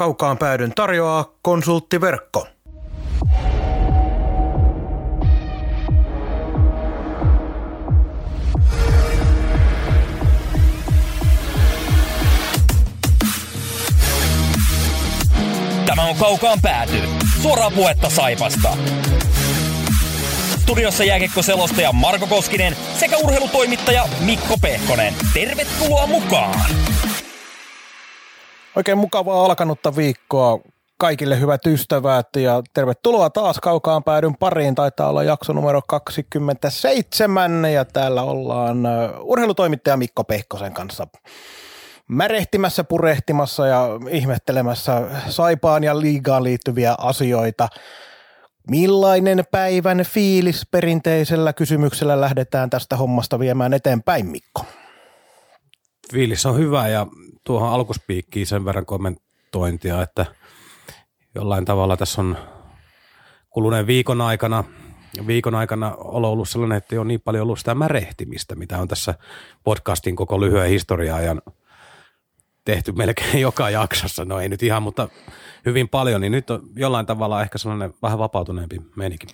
Kaukaan päädyn tarjoaa konsulttiverkko. Tämä on Kaukaan pääty. Suoraa puhetta Saipasta. Studiossa jääkiekko-selostaja Marko Koskinen sekä urheilutoimittaja Mikko Pehkonen. Tervetuloa mukaan! Oikein mukavaa alkanutta viikkoa kaikille hyvät ystävät ja tervetuloa taas kaukaan päädyn pariin. Taitaa olla jakso numero 27 ja täällä ollaan urheilutoimittaja Mikko Pehkosen kanssa märehtimässä, purehtimassa ja ihmettelemässä saipaan ja liigaan liittyviä asioita. Millainen päivän fiilis perinteisellä kysymyksellä lähdetään tästä hommasta viemään eteenpäin, Mikko? Fiilis on hyvä ja tuohon alkuspiikkiin sen verran kommentointia, että jollain tavalla tässä on kuluneen viikon aikana, viikon aikana ollut sellainen, että ei ole niin paljon ollut sitä märehtimistä, mitä on tässä podcastin koko lyhyen historia-ajan tehty melkein joka jaksossa. No ei nyt ihan, mutta hyvin paljon, niin nyt on jollain tavalla ehkä sellainen vähän vapautuneempi meininki.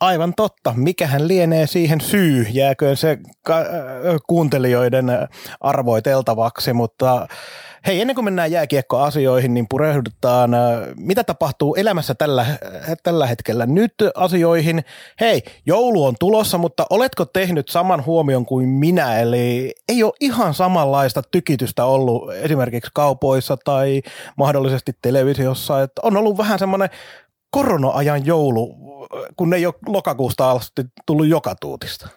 Aivan totta. Mikähän lienee siihen syy? Jääköön se ka- kuuntelijoiden arvoiteltavaksi, mutta hei, ennen kuin mennään jääkiekkoasioihin, niin purehdutaan, mitä tapahtuu elämässä tällä, tällä hetkellä nyt asioihin. Hei, joulu on tulossa, mutta oletko tehnyt saman huomion kuin minä? Eli ei ole ihan samanlaista tykitystä ollut esimerkiksi kaupoissa tai mahdollisesti televisiossa. Että on ollut vähän semmoinen korona-ajan joulu, kun ei ole lokakuusta asti tullut joka tuutista.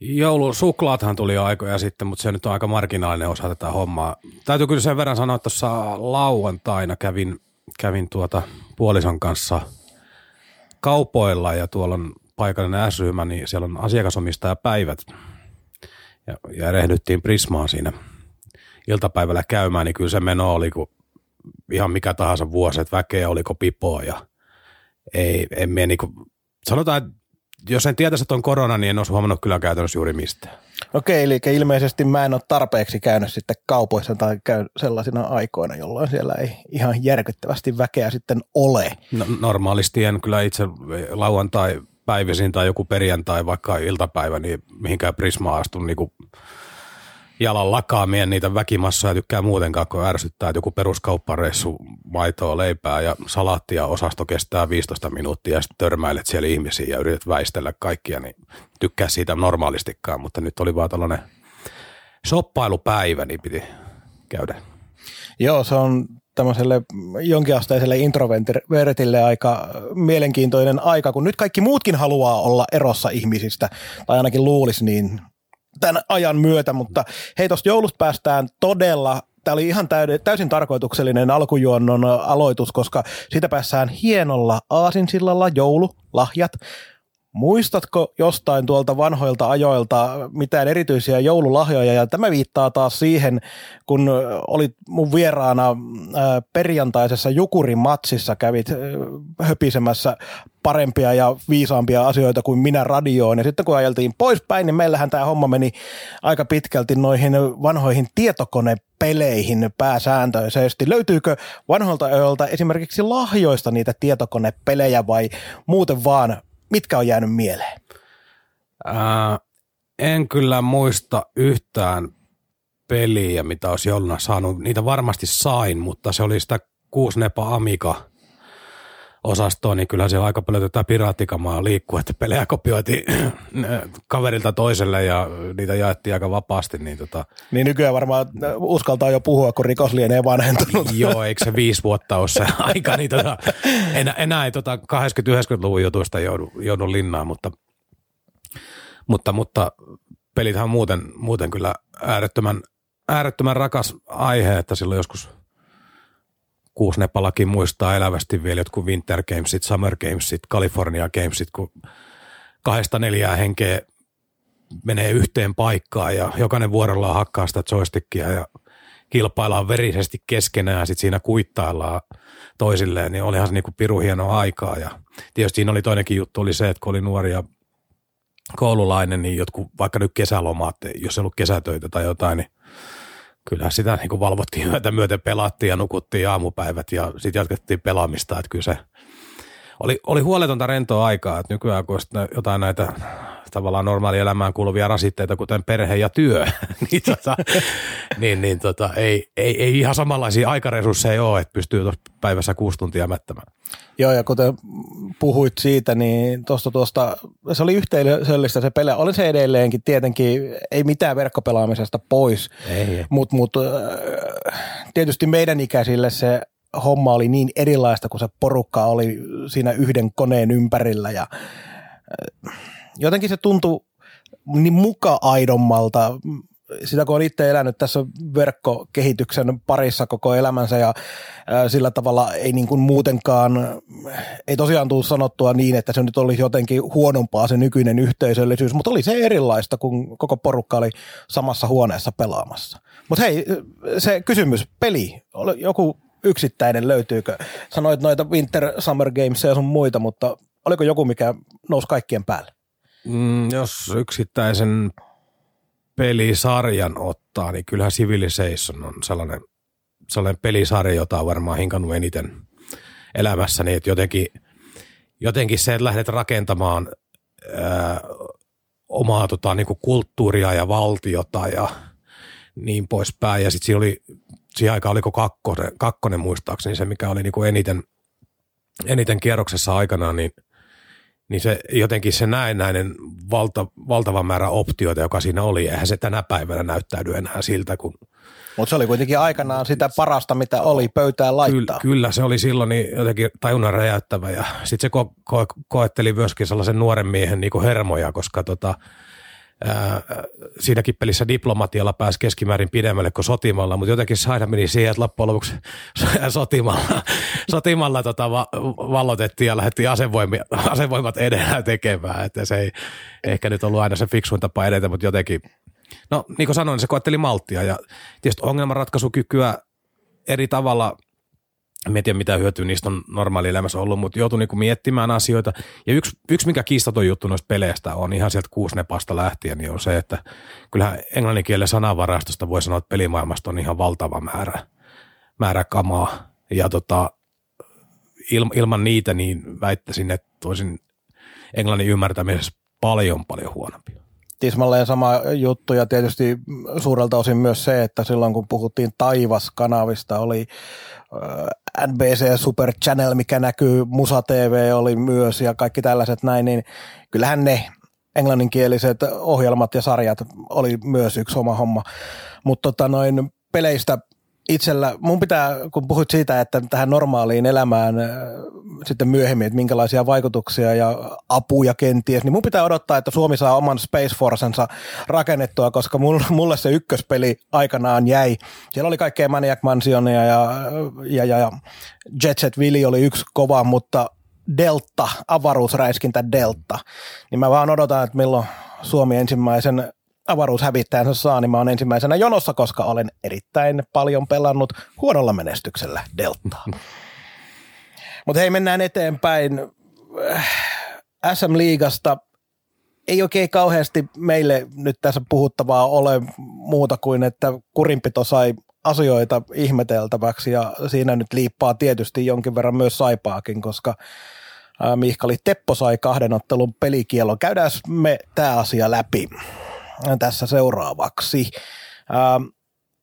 Joulun suklaathan tuli jo aikoja sitten, mutta se nyt on aika marginaalinen osa tätä hommaa. Täytyy kyllä sen verran sanoa, että tuossa lauantaina kävin, kävin tuota puolison kanssa kaupoilla ja tuolla on paikallinen s niin siellä on asiakasomistajapäivät. Ja, ja erehdyttiin Prismaan siinä iltapäivällä käymään, niin kyllä se meno oli kuin ihan mikä tahansa vuosi, että väkeä oliko pipoa ja ei, en mene niin sanotaan, että jos en tietäisi, että on korona, niin en olisi huomannut kyllä käytännössä juuri mistään. Okei, eli ilmeisesti mä en ole tarpeeksi käynyt sitten kaupoissa tai käy sellaisina aikoina, jolloin siellä ei ihan järkyttävästi väkeä sitten ole. No, normaalisti en kyllä itse lauantai päivisin tai joku perjantai, vaikka iltapäivä, niin mihinkään Prismaa astun niin kuin jalan lakaamien niitä väkimassoja tykkää muutenkaan, kun ärsyttää, että joku peruskauppareissu, maitoa, leipää ja salaattia osasto kestää 15 minuuttia ja sitten törmäilet siellä ihmisiä ja yrität väistellä kaikkia, niin tykkää siitä normaalistikaan, mutta nyt oli vaan tällainen soppailupäivä, niin piti käydä. Joo, se on tämmöiselle jonkinasteiselle introvertille aika mielenkiintoinen aika, kun nyt kaikki muutkin haluaa olla erossa ihmisistä, tai ainakin luulisi niin tämän ajan myötä, mutta hei tuosta joulusta päästään todella Tämä oli ihan täysin tarkoituksellinen alkujuonnon aloitus, koska siitä päässään hienolla aasinsillalla joululahjat. Muistatko jostain tuolta vanhoilta ajoilta mitään erityisiä joululahjoja? Ja tämä viittaa taas siihen, kun olit mun vieraana perjantaisessa Jukurin matsissa, kävit höpisemässä parempia ja viisaampia asioita kuin minä radioon. Ja sitten kun ajeltiin poispäin, niin meillähän tämä homma meni aika pitkälti noihin vanhoihin tietokonepeleihin pääsääntöisesti. Löytyykö vanhoilta ajoilta esimerkiksi lahjoista niitä tietokonepelejä vai muuten vaan mitkä on jäänyt mieleen? Ää, en kyllä muista yhtään peliä, mitä olisi jouluna saanut. Niitä varmasti sain, mutta se oli sitä Kuusnepa Amiga osastoa, niin kyllä siellä aika paljon tätä piraattikamaa liikkuu, että pelejä kopioitiin kaverilta toiselle ja niitä jaettiin aika vapaasti. Niin, tota... niin nykyään varmaan uskaltaa jo puhua, kun rikos lienee vanhentunut. Joo, eikö se viisi vuotta ole se aika, niin tota, enää, enää ei tota 80-90-luvun jutuista joudu, joudu linnaan, mutta, mutta, mutta pelithän on muuten, muuten kyllä äärettömän, äärettömän rakas aihe, että silloin joskus – Kuusnepalakin muistaa elävästi vielä jotkut Winter Gamesit, Summer Gamesit, California Gamesit, kun kahdesta neljää henkeä menee yhteen paikkaan ja jokainen vuorollaan hakkaa sitä joystickia ja kilpaillaan verisesti keskenään sitten siinä kuittaillaan toisilleen, niin olihan se niinku piru hienoa aikaa. Ja tietysti siinä oli toinenkin juttu, oli se, että kun oli nuoria koululainen, niin jotkut vaikka nyt kesälomaat, jos ei ollut kesätöitä tai jotain, niin kyllä sitä niin kuin valvottiin myötä myöten, pelattiin ja nukuttiin aamupäivät ja sitten jatkettiin pelaamista, että kyllä se oli, oli huoletonta rentoa aikaa, että nykyään kun jotain näitä tavallaan normaalielämään kuuluvia rasitteita, kuten perhe ja työ, niin, tota, niin, niin tota, ei, ei, ei, ihan samanlaisia aikaresursseja ole, että pystyy päivässä kuusi tuntia mättämään. Joo, ja kuten puhuit siitä, niin tuosta tuosta, se oli yhteisöllistä se peli. Oli se edelleenkin tietenkin, ei mitään verkkopelaamisesta pois, mutta mut, äh, tietysti meidän ikäisille se homma oli niin erilaista, kun se porukka oli siinä yhden koneen ympärillä ja äh, jotenkin se tuntui niin muka aidommalta sitä kun on itse elänyt tässä verkkokehityksen parissa koko elämänsä ja sillä tavalla ei niin kuin muutenkaan, ei tosiaan tule sanottua niin, että se nyt olisi jotenkin huonompaa se nykyinen yhteisöllisyys, mutta oli se erilaista, kun koko porukka oli samassa huoneessa pelaamassa. Mutta hei, se kysymys, peli, joku yksittäinen löytyykö? Sanoit noita Winter Summer Games ja sun muita, mutta oliko joku, mikä nousi kaikkien päälle? Mm, jos yksittäisen pelisarjan ottaa, niin kyllähän Civilization on sellainen, sellainen pelisarja, jota on varmaan hinkannut eniten elämässäni, että jotenkin, jotenkin se, että lähdet rakentamaan ää, omaa tota, niin kulttuuria ja valtiota ja niin poispäin. Ja sitten siinä oli, siihen aikaan oliko kakkonen, kakkonen muistaakseni se, mikä oli niin eniten, eniten kierroksessa aikanaan, niin – niin se jotenkin se näennäinen valta, valtava määrä optioita, joka siinä oli, eihän se tänä päivänä näyttäydy enää siltä, kun mutta se oli kuitenkin aikanaan sitä parasta, mitä oli pöytään laittaa. Kyllä, kyllä se oli silloin niin jotenkin tajunnan räjäyttävä ja sitten se ko- ko- koetteli myöskin sellaisen nuoren miehen niin kuin hermoja, koska tota, siinäkin pelissä diplomatialla pääsi keskimäärin pidemmälle kuin sotimalla, mutta jotenkin se aina meni siihen, että loppujen lopuksi sotimalla, sotimalla tota va- vallotettiin ja lähdettiin asevoimat edellä tekemään, että se ei ehkä nyt ollut aina se fiksuin tapa edetä, mutta jotenkin, no niin kuin sanoin, se koetteli malttia ja tietysti ongelmanratkaisukykyä eri tavalla – en tiedä mitä hyötyä niistä on normaalielämässä ollut, mutta joutui niinku miettimään asioita. Ja yksi, yksi mikä kiistaton juttu noista peleistä on ihan sieltä kuusnepasta lähtien, niin on se, että kyllähän englanninkielen sanavarastosta voi sanoa, että pelimaailmasta on ihan valtava määrä, määrä kamaa. Ja tota, il, ilman niitä niin väittäisin, että olisin englannin ymmärtämisessä paljon paljon huonompi tismalleen sama juttu ja tietysti suurelta osin myös se, että silloin kun puhuttiin taivaskanavista oli NBC Super Channel, mikä näkyy, Musa TV oli myös ja kaikki tällaiset näin, niin kyllähän ne englanninkieliset ohjelmat ja sarjat oli myös yksi oma homma. Mutta tota noin peleistä itsellä, mun pitää, kun puhuit siitä, että tähän normaaliin elämään äh, sitten myöhemmin, että minkälaisia vaikutuksia ja apuja kenties, niin mun pitää odottaa, että Suomi saa oman Space Forcensa rakennettua, koska mulle se ykköspeli aikanaan jäi. Siellä oli kaikkea Maniac Mansionia ja, ja, ja, ja Jet Set Willy oli yksi kova, mutta Delta, avaruusräiskintä Delta, niin mä vaan odotan, että milloin Suomi ensimmäisen avaruushävittäjänsä saa, niin mä oon ensimmäisenä jonossa, koska olen erittäin paljon pelannut huonolla menestyksellä Deltaa. Mutta hei, mennään eteenpäin. SM-liigasta ei oikein kauheasti meille nyt tässä puhuttavaa ole muuta kuin, että kurinpito sai asioita ihmeteltäväksi ja siinä nyt liippaa tietysti jonkin verran myös saipaakin, koska Mihkali Teppo sai kahden ottelun pelikielon. Käydään me tämä asia läpi tässä seuraavaksi. Ähm,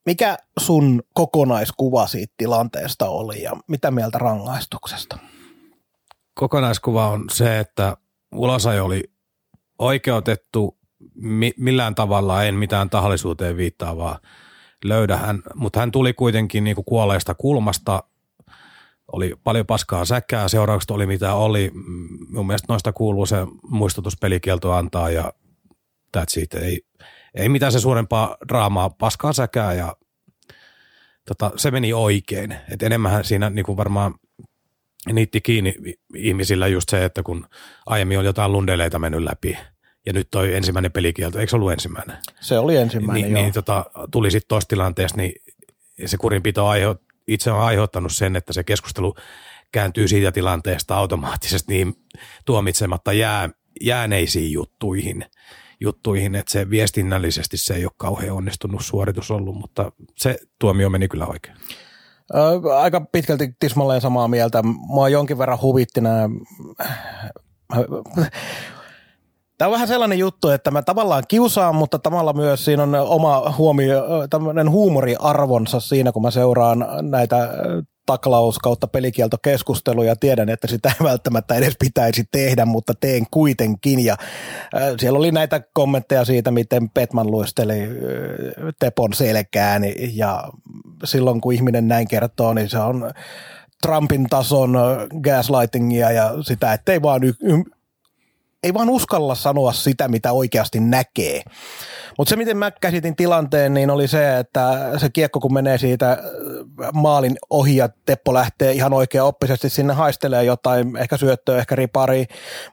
mikä sun kokonaiskuva siitä tilanteesta oli ja mitä mieltä rangaistuksesta? Kokonaiskuva on se, että ulosajo oli oikeutettu millään tavalla, en mitään tahallisuuteen viittaavaa löydä hän, mutta hän tuli kuitenkin niin kuin kuolleesta kulmasta, oli paljon paskaa säkkää, seuraukset oli mitä oli. Mun mielestä noista kuuluu se muistutuspelikielto antaa ja that's it. Ei, ei mitään se suurempaa draamaa, paskaa säkää ja tota, se meni oikein. Et enemmän siinä niin kuin varmaan niitti kiinni ihmisillä just se, että kun aiemmin on jotain lundeleita mennyt läpi ja nyt toi ensimmäinen pelikielto, eikö se ollut ensimmäinen? Se oli ensimmäinen, Ni, Niin tota, tuli sitten tuossa tilanteessa, niin se kurinpito aihe, itse on aiheuttanut sen, että se keskustelu kääntyy siitä tilanteesta automaattisesti niin tuomitsematta jää, jääneisiin juttuihin – juttuihin, että se viestinnällisesti se ei ole kauhean onnistunut suoritus ollut, mutta se tuomio meni kyllä oikein. Aika pitkälti tismalleen samaa mieltä. Mua jonkin verran huvitti nämä Tämä on vähän sellainen juttu, että mä tavallaan kiusaan, mutta tavallaan myös siinä on oma huomio, tämmöinen huumoriarvonsa siinä, kun mä seuraan näitä taklaus kautta pelikieltokeskusteluja. Tiedän, että sitä ei välttämättä edes pitäisi tehdä, mutta teen kuitenkin. Ja siellä oli näitä kommentteja siitä, miten Petman luisteli Tepon selkään ja silloin kun ihminen näin kertoo, niin se on Trumpin tason gaslightingia ja sitä, ettei vaan y- y- ei vaan uskalla sanoa sitä, mitä oikeasti näkee. Mutta se, miten mä käsitin tilanteen, niin oli se, että se kiekko kun menee siitä äh, maalin ohi ja Teppo lähtee ihan oikea oppisesti sinne haistelee jotain, ehkä syöttöä, ehkä ripari,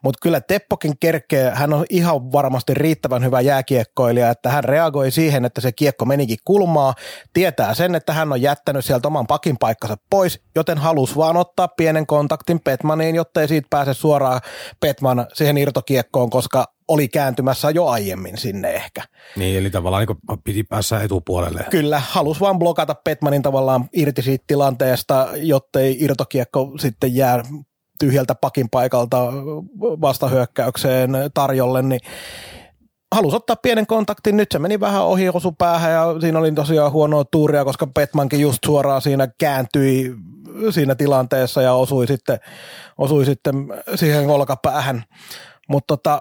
mutta kyllä Teppokin kerkee, hän on ihan varmasti riittävän hyvä jääkiekkoilija, että hän reagoi siihen, että se kiekko menikin kulmaa, tietää sen, että hän on jättänyt sieltä oman pakin paikkansa pois, joten halus vaan ottaa pienen kontaktin Petmaniin, jotta ei siitä pääse suoraan Petman siihen irtokiekkoon, koska oli kääntymässä jo aiemmin sinne ehkä. Niin, eli tavallaan niin piti päässä etupuolelle. Kyllä, halusi vaan blokata Petmanin tavallaan irti siitä tilanteesta, jottei irtokiekko sitten jää tyhjältä pakin paikalta vastahyökkäykseen tarjolle, niin halusi ottaa pienen kontaktin, nyt se meni vähän ohi osu päähän ja siinä oli tosiaan huonoa tuuria, koska Petmankin just suoraan siinä kääntyi siinä tilanteessa ja osui sitten, osui sitten siihen olkapäähän. Mutta tota,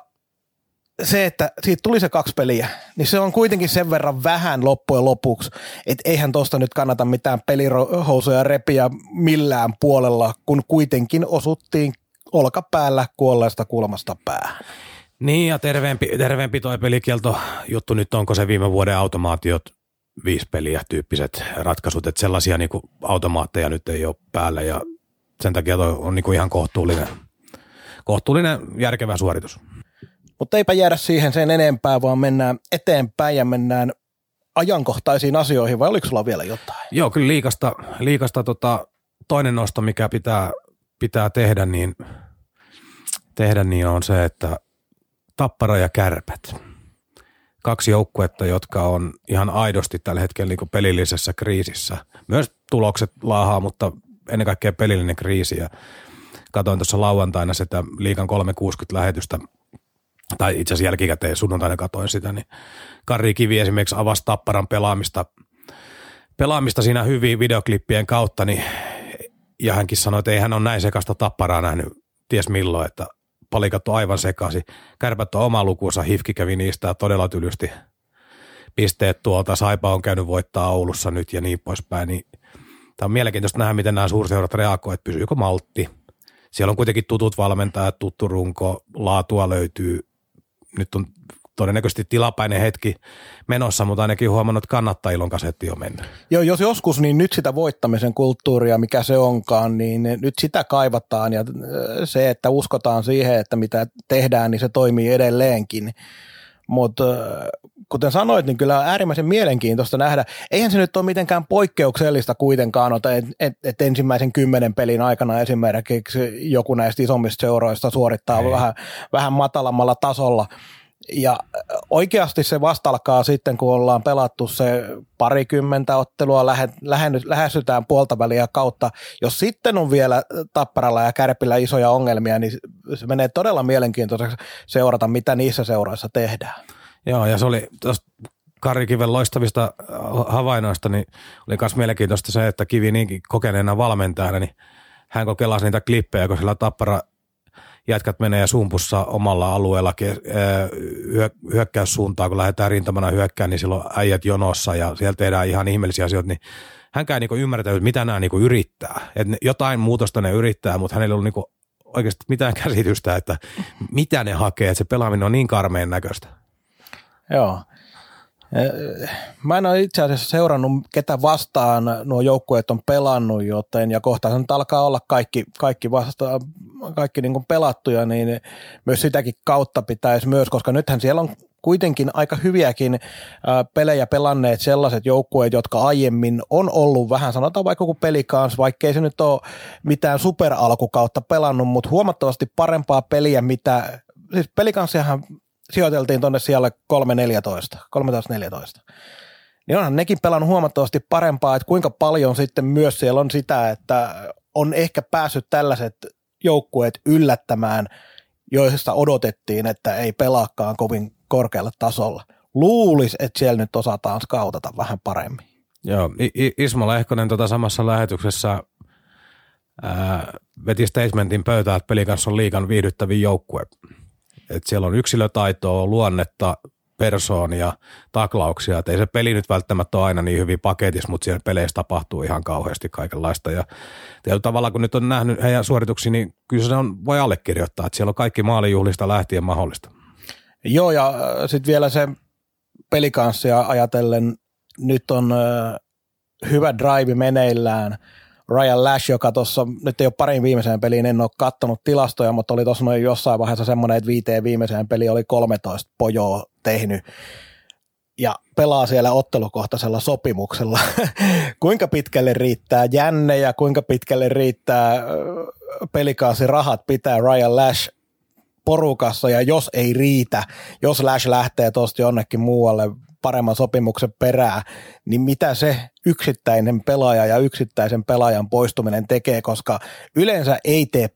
se, että siitä tuli se kaksi peliä, niin se on kuitenkin sen verran vähän loppujen lopuksi, että eihän tuosta nyt kannata mitään pelihousuja repiä millään puolella, kun kuitenkin osuttiin olkapäällä kuolleesta kulmasta päähän. Niin ja terveempi, terveempi toi pelikielto juttu nyt onko se viime vuoden automaatiot viisi peliä tyyppiset ratkaisut, että sellaisia niin automaatteja nyt ei ole päällä ja sen takia toi on niin ihan kohtuullinen, kohtuullinen järkevä suoritus. Mutta eipä jäädä siihen sen enempää, vaan mennään eteenpäin ja mennään ajankohtaisiin asioihin, vai oliko sulla vielä jotain? Joo, kyllä liikasta, liikasta tota, toinen nosto, mikä pitää, pitää tehdä, niin, tehdä, niin on se, että tappara ja kärpät. Kaksi joukkuetta, jotka on ihan aidosti tällä hetkellä niin pelillisessä kriisissä. Myös tulokset laahaa, mutta ennen kaikkea pelillinen kriisi. Ja katoin tuossa lauantaina sitä liikan 360 lähetystä – tai itse asiassa jälkikäteen sunnuntaina katoin sitä, niin Kari Kivi esimerkiksi avasi Tapparan pelaamista, pelaamista siinä hyvin videoklippien kautta, niin, ja hänkin sanoi, että ei hän ole näin sekasta Tapparaa nähnyt ties milloin, että palikat on aivan sekaisin. Kärpät on oma lukuunsa, Hifki kävi niistä todella tylysti pisteet tuolta, Saipa on käynyt voittaa Oulussa nyt ja niin poispäin, niin tämä on mielenkiintoista nähdä, miten nämä suurseurat reagoivat, pysyykö maltti. Siellä on kuitenkin tutut valmentajat, tuttu runko, laatua löytyy, nyt on todennäköisesti tilapäinen hetki menossa, mutta ainakin huomannut, että kannattajilla on kasetti jo mennyt. Joo, jos joskus, niin nyt sitä voittamisen kulttuuria, mikä se onkaan, niin nyt sitä kaivataan ja äh, se, että uskotaan siihen, että mitä tehdään, niin se toimii edelleenkin. Mutta äh, kuten sanoit, niin kyllä on äärimmäisen mielenkiintoista nähdä. Eihän se nyt ole mitenkään poikkeuksellista kuitenkaan, että et, et, ensimmäisen kymmenen pelin aikana esimerkiksi joku näistä isommista seuroista suorittaa vähän, vähän matalammalla tasolla. Ja oikeasti se vasta alkaa sitten, kun ollaan pelattu se parikymmentä ottelua, lähe, lähestytään puolta väliä kautta. Jos sitten on vielä Tapparalla ja Kärpillä isoja ongelmia, niin se menee todella mielenkiintoiseksi seurata, mitä niissä seuroissa tehdään. Joo, ja se oli tuosta Kari Kiven loistavista havainnoista, niin oli myös mielenkiintoista se, että Kivi niinkin kokeneena valmentajana, niin hän kokeilasi niitä klippejä, kun sillä tappara jätkät menee sumpussa omalla alueella hyökkäyssuuntaan, kun lähdetään rintamana hyökkään, niin silloin äijät jonossa ja siellä tehdään ihan ihmeellisiä asioita, niin hänkään niinku ymmärtää, mitä nämä niinku yrittää. Et jotain muutosta ne yrittää, mutta hänellä ei ollut niinku oikeasti mitään käsitystä, että mitä ne hakee, että se pelaaminen on niin karmeen näköistä. Joo. Mä en ole itse asiassa seurannut, ketä vastaan nuo joukkueet on pelannut, joten ja kohta nyt alkaa olla kaikki, kaikki, vasta, kaikki niin kuin pelattuja, niin myös sitäkin kautta pitäisi myös, koska nythän siellä on kuitenkin aika hyviäkin pelejä pelanneet sellaiset joukkueet, jotka aiemmin on ollut vähän, sanotaan vaikka kuin pelikans, vaikkei se nyt ole mitään superalkukautta pelannut, mutta huomattavasti parempaa peliä, mitä, siis pelikanssiahan sijoiteltiin tuonne siellä 3-14, 13-14. Niin onhan nekin pelannut huomattavasti parempaa, että kuinka paljon sitten myös siellä on sitä, että on ehkä päässyt tällaiset joukkueet yllättämään, joista odotettiin, että ei pelaakaan kovin korkealla tasolla. Luulis, että siellä nyt osataan skautata vähän paremmin. Joo, Ismo Lehkonen tota samassa lähetyksessä ää, veti statementin pöytään, että pelikanssa on liikan viihdyttävin joukkue. Et siellä on yksilötaitoa, luonnetta, persoonia, taklauksia. Et ei se peli nyt välttämättä ole aina niin hyvin paketissa, mutta siellä peleissä tapahtuu ihan kauheasti kaikenlaista. Ja tietyllä tavalla, kun nyt on nähnyt heidän suorituksia, niin kyllä se on, voi allekirjoittaa, että siellä on kaikki maalijuhlista lähtien mahdollista. Joo, ja äh, sitten vielä se pelikanssia ajatellen, nyt on äh, hyvä drive meneillään. Ryan Lash, joka tuossa, nyt ei ole parin viimeiseen peliin, en ole kattonut tilastoja, mutta oli tuossa noin jossain vaiheessa semmoinen, että viiteen viimeiseen peli oli 13 pojoa tehnyt ja pelaa siellä ottelukohtaisella sopimuksella. kuinka pitkälle riittää jänne ja kuinka pitkälle riittää pelikaasi rahat pitää Ryan Lash porukassa ja jos ei riitä, jos Lash lähtee tuosta jonnekin muualle paremman sopimuksen perää, niin mitä se yksittäinen pelaaja ja yksittäisen pelaajan poistuminen tekee, koska yleensä ei tee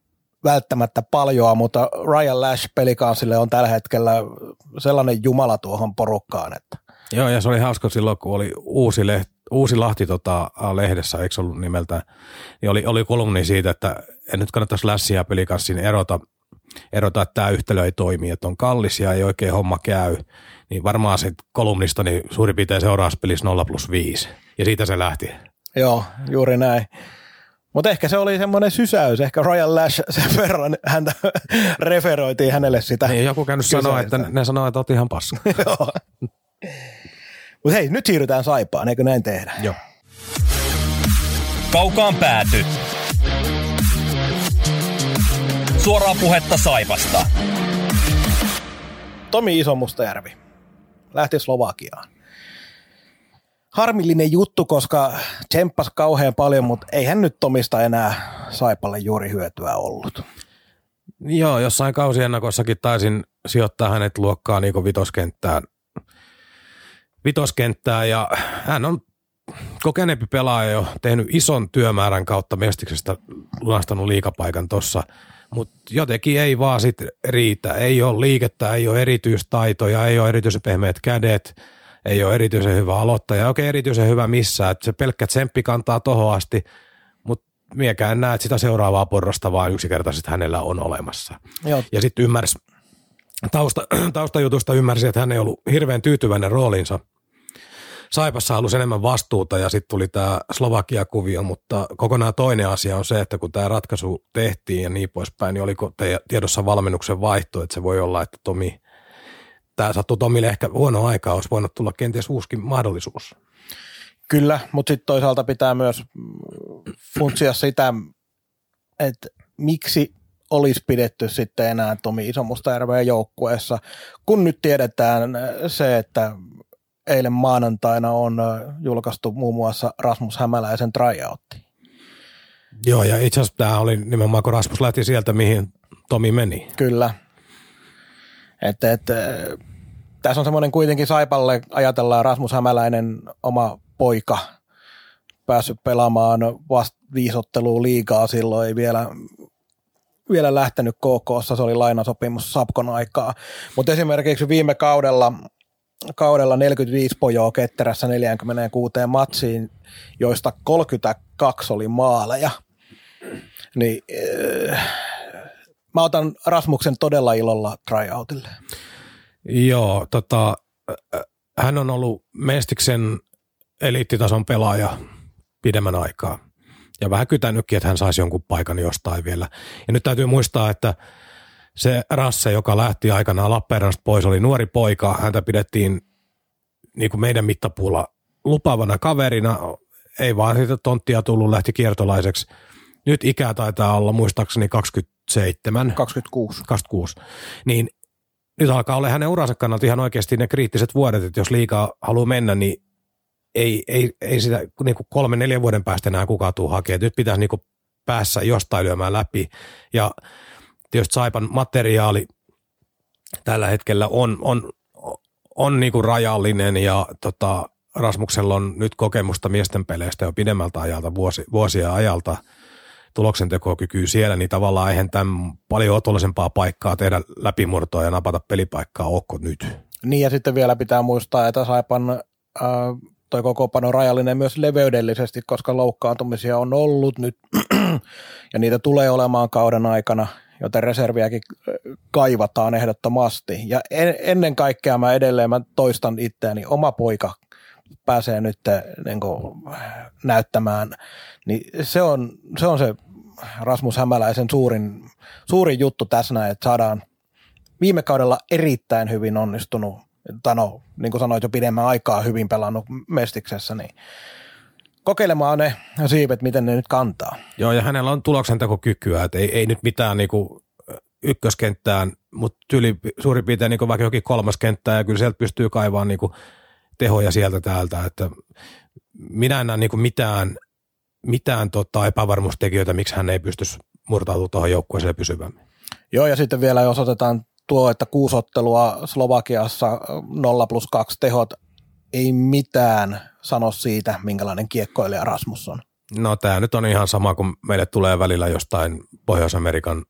välttämättä paljoa, mutta Ryan Lash pelikansille on tällä hetkellä sellainen jumala tuohon porukkaan. Että. Joo, ja se oli hauska silloin, kun oli uusi, leht, uusi Lahti tota, lehdessä, eikö ollut nimeltä, niin oli, oli kolumni siitä, että en nyt kannattaisi Lashia pelikanssin erota, erota, että tämä yhtälö ei toimi, että on kallis ja ei oikein homma käy, niin varmaan se kolumnista niin suurin piirtein seuraavassa pelissä 0 plus 5, ja siitä se lähti. Joo, juuri näin. Mutta ehkä se oli semmoinen sysäys, ehkä Royal Lash sen verran häntä referoitiin hänelle sitä. Niin, joku käynyt sanoa, että ne sanoo, että oot ihan paska. Joo. Mutta hei, nyt siirrytään Saipaan, eikö näin tehdä? Joo. Kaukaan pääty. Suoraa puhetta Saipasta. Tomi Iso-Mustajärvi lähti Slovakiaan. Harmillinen juttu, koska tsemppas kauhean paljon, mutta eihän nyt Tomista enää Saipalle juuri hyötyä ollut. Joo, jossain kausiennakossakin taisin sijoittaa hänet luokkaan niin vitoskenttään. vitoskenttään ja hän on kokeneempi pelaaja jo tehnyt ison työmäärän kautta mestiksestä lunastanut liikapaikan tuossa, mutta jotenkin ei vaan sit riitä. Ei ole liikettä, ei ole erityistaitoja, ei ole erityisen pehmeät kädet, ei ole erityisen hyvä aloittaja, oikein erityisen hyvä missään. Et se pelkkä tsemppi kantaa tohon asti, mutta miekään näe, että sitä seuraavaa porrasta vaan yksinkertaisesti hänellä on olemassa. Joo. Ja sitten ymmärsi, tausta, taustajutusta ymmärsi, että hän ei ollut hirveän tyytyväinen roolinsa. Saipassa halusi enemmän vastuuta ja sitten tuli tämä Slovakia-kuvio, mutta kokonaan toinen asia on se, että kun tämä ratkaisu tehtiin ja niin poispäin, niin oliko tiedossa valmennuksen vaihto, että se voi olla, että Tomi, tämä sattuu Tomille ehkä huono aikaa, olisi voinut tulla kenties uuskin mahdollisuus. Kyllä, mutta sitten toisaalta pitää myös funtsia sitä, että miksi olisi pidetty sitten enää Tomi Isomustajärveä joukkueessa, kun nyt tiedetään se, että eilen maanantaina on julkaistu muun muassa Rasmus Hämäläisen tryoutti. Joo, ja itse asiassa tämä oli nimenomaan, kun Rasmus lähti sieltä, mihin Tomi meni. Kyllä. Että, et, tässä on semmoinen kuitenkin Saipalle, ajatellaan Rasmus Hämäläinen oma poika, päässyt pelaamaan vasta viisottelua liikaa silloin, ei vielä vielä lähtenyt KKssa, se oli lainasopimus Sapkon aikaa. Mutta esimerkiksi viime kaudella kaudella 45 pojoa ketterässä 46 matsiin, joista 32 oli maaleja. Niin, äh, mä otan Rasmuksen todella ilolla tryoutille. Joo, tota, hän on ollut Mestiksen eliittitason pelaaja pidemmän aikaa. Ja vähän kytänytkin, että hän saisi jonkun paikan jostain vielä. Ja nyt täytyy muistaa, että se Rasse, joka lähti aikanaan Lappeenrannasta pois, oli nuori poika. Häntä pidettiin niin kuin meidän mittapuulla lupaavana kaverina. Ei vaan siitä tonttia tullut, lähti kiertolaiseksi. Nyt ikää taitaa olla muistaakseni 27. 26. 26. Niin nyt alkaa olla hänen uransa kannalta ihan oikeasti ne kriittiset vuodet, että jos liikaa haluaa mennä, niin ei, ei, ei sitä niin kuin kolme, neljän vuoden päästä enää kukaan tuu hakemaan. Nyt pitäisi niin kuin päässä jostain lyömään läpi. Ja tietysti Saipan materiaali tällä hetkellä on, on, on niinku rajallinen ja tota, Rasmuksella on nyt kokemusta miesten peleistä jo pidemmältä ajalta, vuosi, vuosia ajalta tuloksentekokykyä siellä, niin tavallaan eihän tämän paljon otollisempaa paikkaa tehdä läpimurtoa ja napata pelipaikkaa onko nyt. Niin ja sitten vielä pitää muistaa, että Saipan äh, toi kokoopano rajallinen myös leveydellisesti, koska loukkaantumisia on ollut nyt ja niitä tulee olemaan kauden aikana, joten reserviäkin kaivataan ehdottomasti. Ja en, ennen kaikkea mä edelleen mä toistan itseäni, oma poika pääsee nyt niin kuin, näyttämään, niin se on, se on se Rasmus Hämäläisen suurin, suurin juttu tässä, että saadaan viime kaudella erittäin hyvin onnistunut, tai no, niin kuin sanoit jo pidemmän aikaa hyvin pelannut Mestiksessä, niin kokeilemaan ne siivet, miten ne nyt kantaa. Joo, ja hänellä on tuloksentekokykyä, että ei, ei nyt mitään niin kuin ykköskenttään, mutta tyyli suurin piirtein niin vaikka jokin kolmas kenttää, ja kyllä sieltä pystyy kaivaamaan niin kuin tehoja sieltä täältä, että minä en näe niin kuin mitään, mitään tota epävarmuustekijöitä, miksi hän ei pysty murtautumaan tuohon joukkueeseen pysyvämmin. Joo, ja sitten vielä jos otetaan tuo, että kuusottelua Slovakiassa 0 plus 2 tehot, ei mitään sano siitä, minkälainen kiekkoilija Rasmus on. No tämä nyt on ihan sama, kun meille tulee välillä jostain Pohjois-Amerikan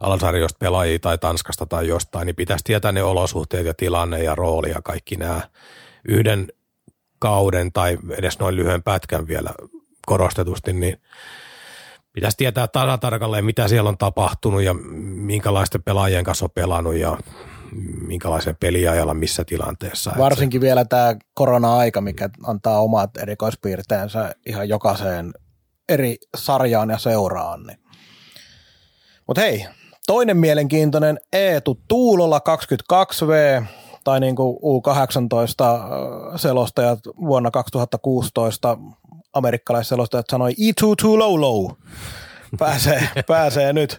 alasarjosta pelaajia tai Tanskasta tai jostain, niin pitäisi tietää ne olosuhteet ja tilanne ja rooli ja kaikki nämä yhden kauden tai edes noin lyhyen pätkän vielä korostetusti, niin pitäisi tietää tarkalleen, mitä siellä on tapahtunut ja minkälaisten pelaajien kanssa on pelannut ja minkälaisen peliajalla missä tilanteessa. Varsinkin se... vielä tämä korona-aika, mikä antaa omat erikoispiirteensä ihan jokaiseen eri sarjaan ja seuraan. Niin. Mutta hei, toinen mielenkiintoinen Eetu Tuulola 22V, tai niin kuin U18-selostajat vuonna 2016 amerikkalaisselostajat sanoi E2 too low low. Pääsee, pääsee nyt.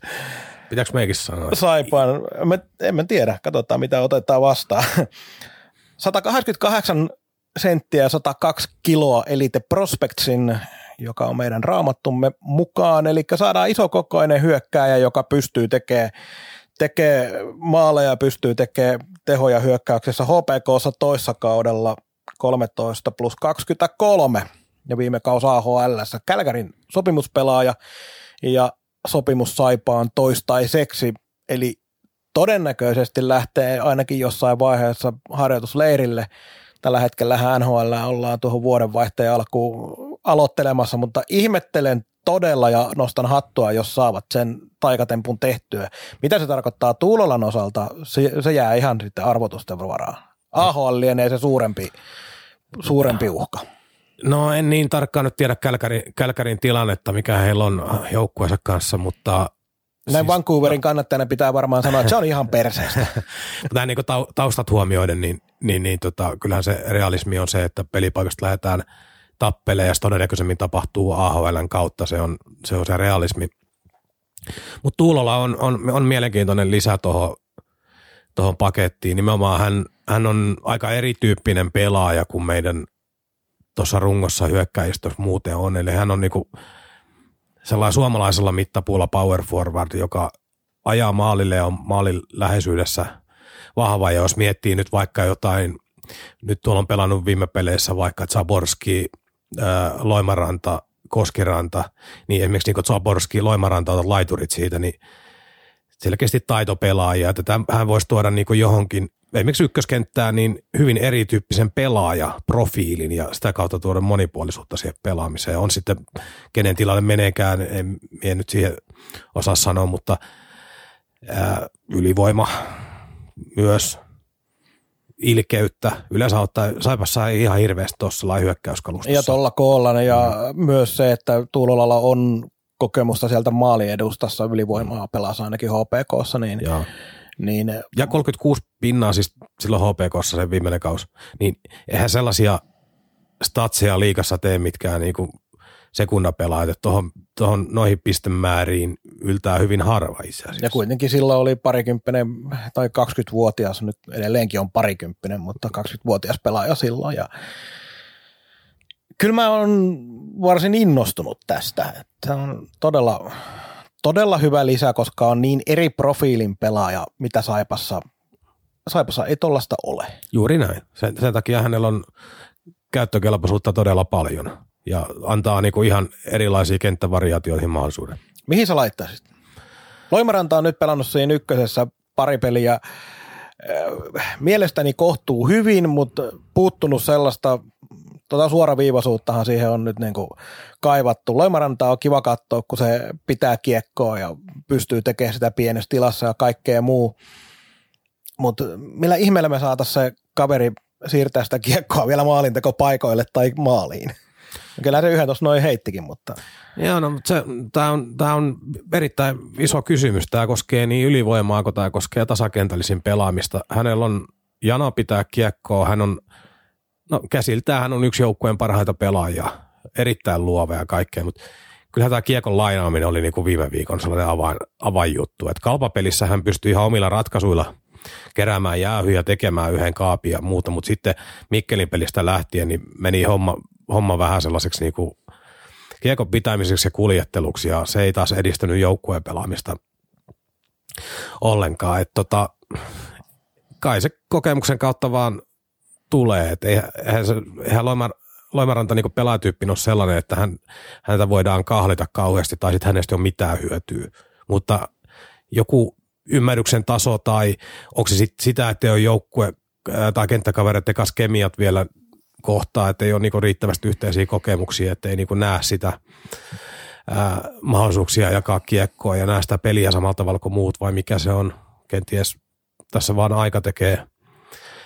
Pitääkö meikin sanoa? Saipaan. En mä tiedä. Katsotaan, mitä otetaan vastaan. 188 senttiä ja 102 kiloa Elite Prospectsin, joka on meidän raamattumme mukaan. Eli saadaan isokokoinen hyökkääjä, joka pystyy tekemään tekee maaleja, pystyy tekemään tehoja hyökkäyksessä HPKssa toissa kaudella 13 plus 23 ja viime kausi AHL. Kälkärin sopimuspelaaja ja sopimus Saipaan toistaiseksi, eli todennäköisesti lähtee ainakin jossain vaiheessa harjoitusleirille. Tällä hetkellä NHL ollaan tuohon vuodenvaihteen alkuun aloittelemassa, mutta ihmettelen todella ja nostan hattua, jos saavat sen taikatempun tehtyä. Mitä se tarkoittaa Tuulolan osalta, se, se jää ihan sitten arvotusten varaan. AHL lienee se suurempi, suurempi uhka. No en niin tarkkaan nyt tiedä Kälkärin, Kälkärin tilannetta, mikä heillä on joukkueensa kanssa, mutta näin siis, Vancouverin kannattajana pitää varmaan sanoa, että se on ihan perseestä. Mutta niin taustat huomioiden, niin, niin, niin tota, kyllähän se realismi on se, että pelipaikasta lähdetään tappelee ja se todennäköisemmin tapahtuu AHLn kautta, se on se, on se realismi. Mutta Tuulola on, on, on mielenkiintoinen lisä tuohon tohon pakettiin. Nimenomaan hän, hän on aika erityyppinen pelaaja kuin meidän tuossa rungossa hyökkäistössä muuten on. Eli hän on niinku sellainen suomalaisella mittapuulla power forward, joka ajaa maalille ja on maalin läheisyydessä vahva. Ja jos miettii nyt vaikka jotain, nyt tuolla on pelannut viime peleissä vaikka Zaborski, Loimaranta, Koskiranta, niin esimerkiksi niin Zaborski, Loimaranta on laiturit siitä, niin selkeästi taitopelaajia, että hän voisi tuoda niin johonkin esimerkiksi ykköskenttään niin hyvin erityyppisen pelaajaprofiilin ja sitä kautta tuoda monipuolisuutta siihen pelaamiseen. On sitten kenen tilalle meneekään, en, en nyt siihen osaa sanoa, mutta ää, ylivoima myös ilkeyttä. Yleensä ottaa, Saipassa ei ihan hirveästi tuossa hyökkäyskalustossa. Ja tuolla koolla ja mm. myös se, että Tuulolalla on kokemusta sieltä maaliedustassa ylivoimaa pelasi ainakin HPKssa, niin Joo niin, ja 36 pinnaa siis silloin HPKssa sen viimeinen kaus. Niin eihän sellaisia statseja liikassa tee mitkään niinku sekundapelaajat, että tuohon, tuohon noihin pistemääriin yltää hyvin harva itse asiassa. Ja kuitenkin silloin oli parikymppinen tai 20-vuotias, nyt edelleenkin on parikymppinen, mutta 20-vuotias pelaaja silloin. Ja kyllä mä oon varsin innostunut tästä. Että on todella todella hyvä lisä, koska on niin eri profiilin pelaaja, mitä Saipassa Saipassa ei tollasta ole. Juuri näin. Sen, sen takia hänellä on käyttökelpoisuutta todella paljon ja antaa niinku ihan erilaisia kenttävariaatioihin mahdollisuuden. Mihin sä laittaisit? Loimaranta on nyt pelannut siinä ykkösessä pari peliä. Äh, Mielestäni kohtuu hyvin, mutta puuttunut sellaista tota suoraviivaisuuttahan siihen on nyt niinku kaivattu. Loimaranta on kiva katsoa, kun se pitää kiekkoa ja pystyy tekemään sitä pienessä tilassa ja kaikkea muu. Mutta millä ihmeellä me saataisiin se kaveri siirtää sitä kiekkoa vielä maalintekopaikoille tai maaliin? Kyllä se yhden tuossa noin heittikin, mutta... Joo, no, mutta tämä on, tää on erittäin iso kysymys. Tämä koskee niin ylivoimaa kuin tämä koskee tasakentällisin pelaamista. Hänellä on jano pitää kiekkoa, hän on, no käsiltään hän on yksi joukkueen parhaita pelaajia, erittäin luova ja kaikkea, mutta kyllähän tämä kiekon lainaaminen oli niin kuin viime viikon sellainen avain, avainjuttu. Että kalpapelissä hän pystyi ihan omilla ratkaisuilla keräämään jäähyjä, tekemään yhden kaapin ja muuta, mutta sitten Mikkelin pelistä lähtien niin meni homma, homma vähän sellaiseksi niin kuin kiekon pitämiseksi ja kuljetteluksi ja se ei taas edistänyt joukkueen pelaamista ollenkaan. Että tota, kai se kokemuksen kautta vaan tulee, että eihän, se, eihän Loimar, Loimaranta niin pelaatyyppi ole sellainen, että hän, häntä voidaan kahlita kauheasti tai sitten hänestä ei ole mitään hyötyä. Mutta joku ymmärryksen taso tai onko se sit sitä, että ei ole joukkue tai kenttäkavereiden kanssa kemiat vielä kohtaa, että ei ole niinku riittävästi yhteisiä kokemuksia, että ei niinku näe sitä ää, mahdollisuuksia jakaa kiekkoa ja näe sitä peliä samalla tavalla kuin muut, vai mikä se on. Kenties tässä vaan aika tekee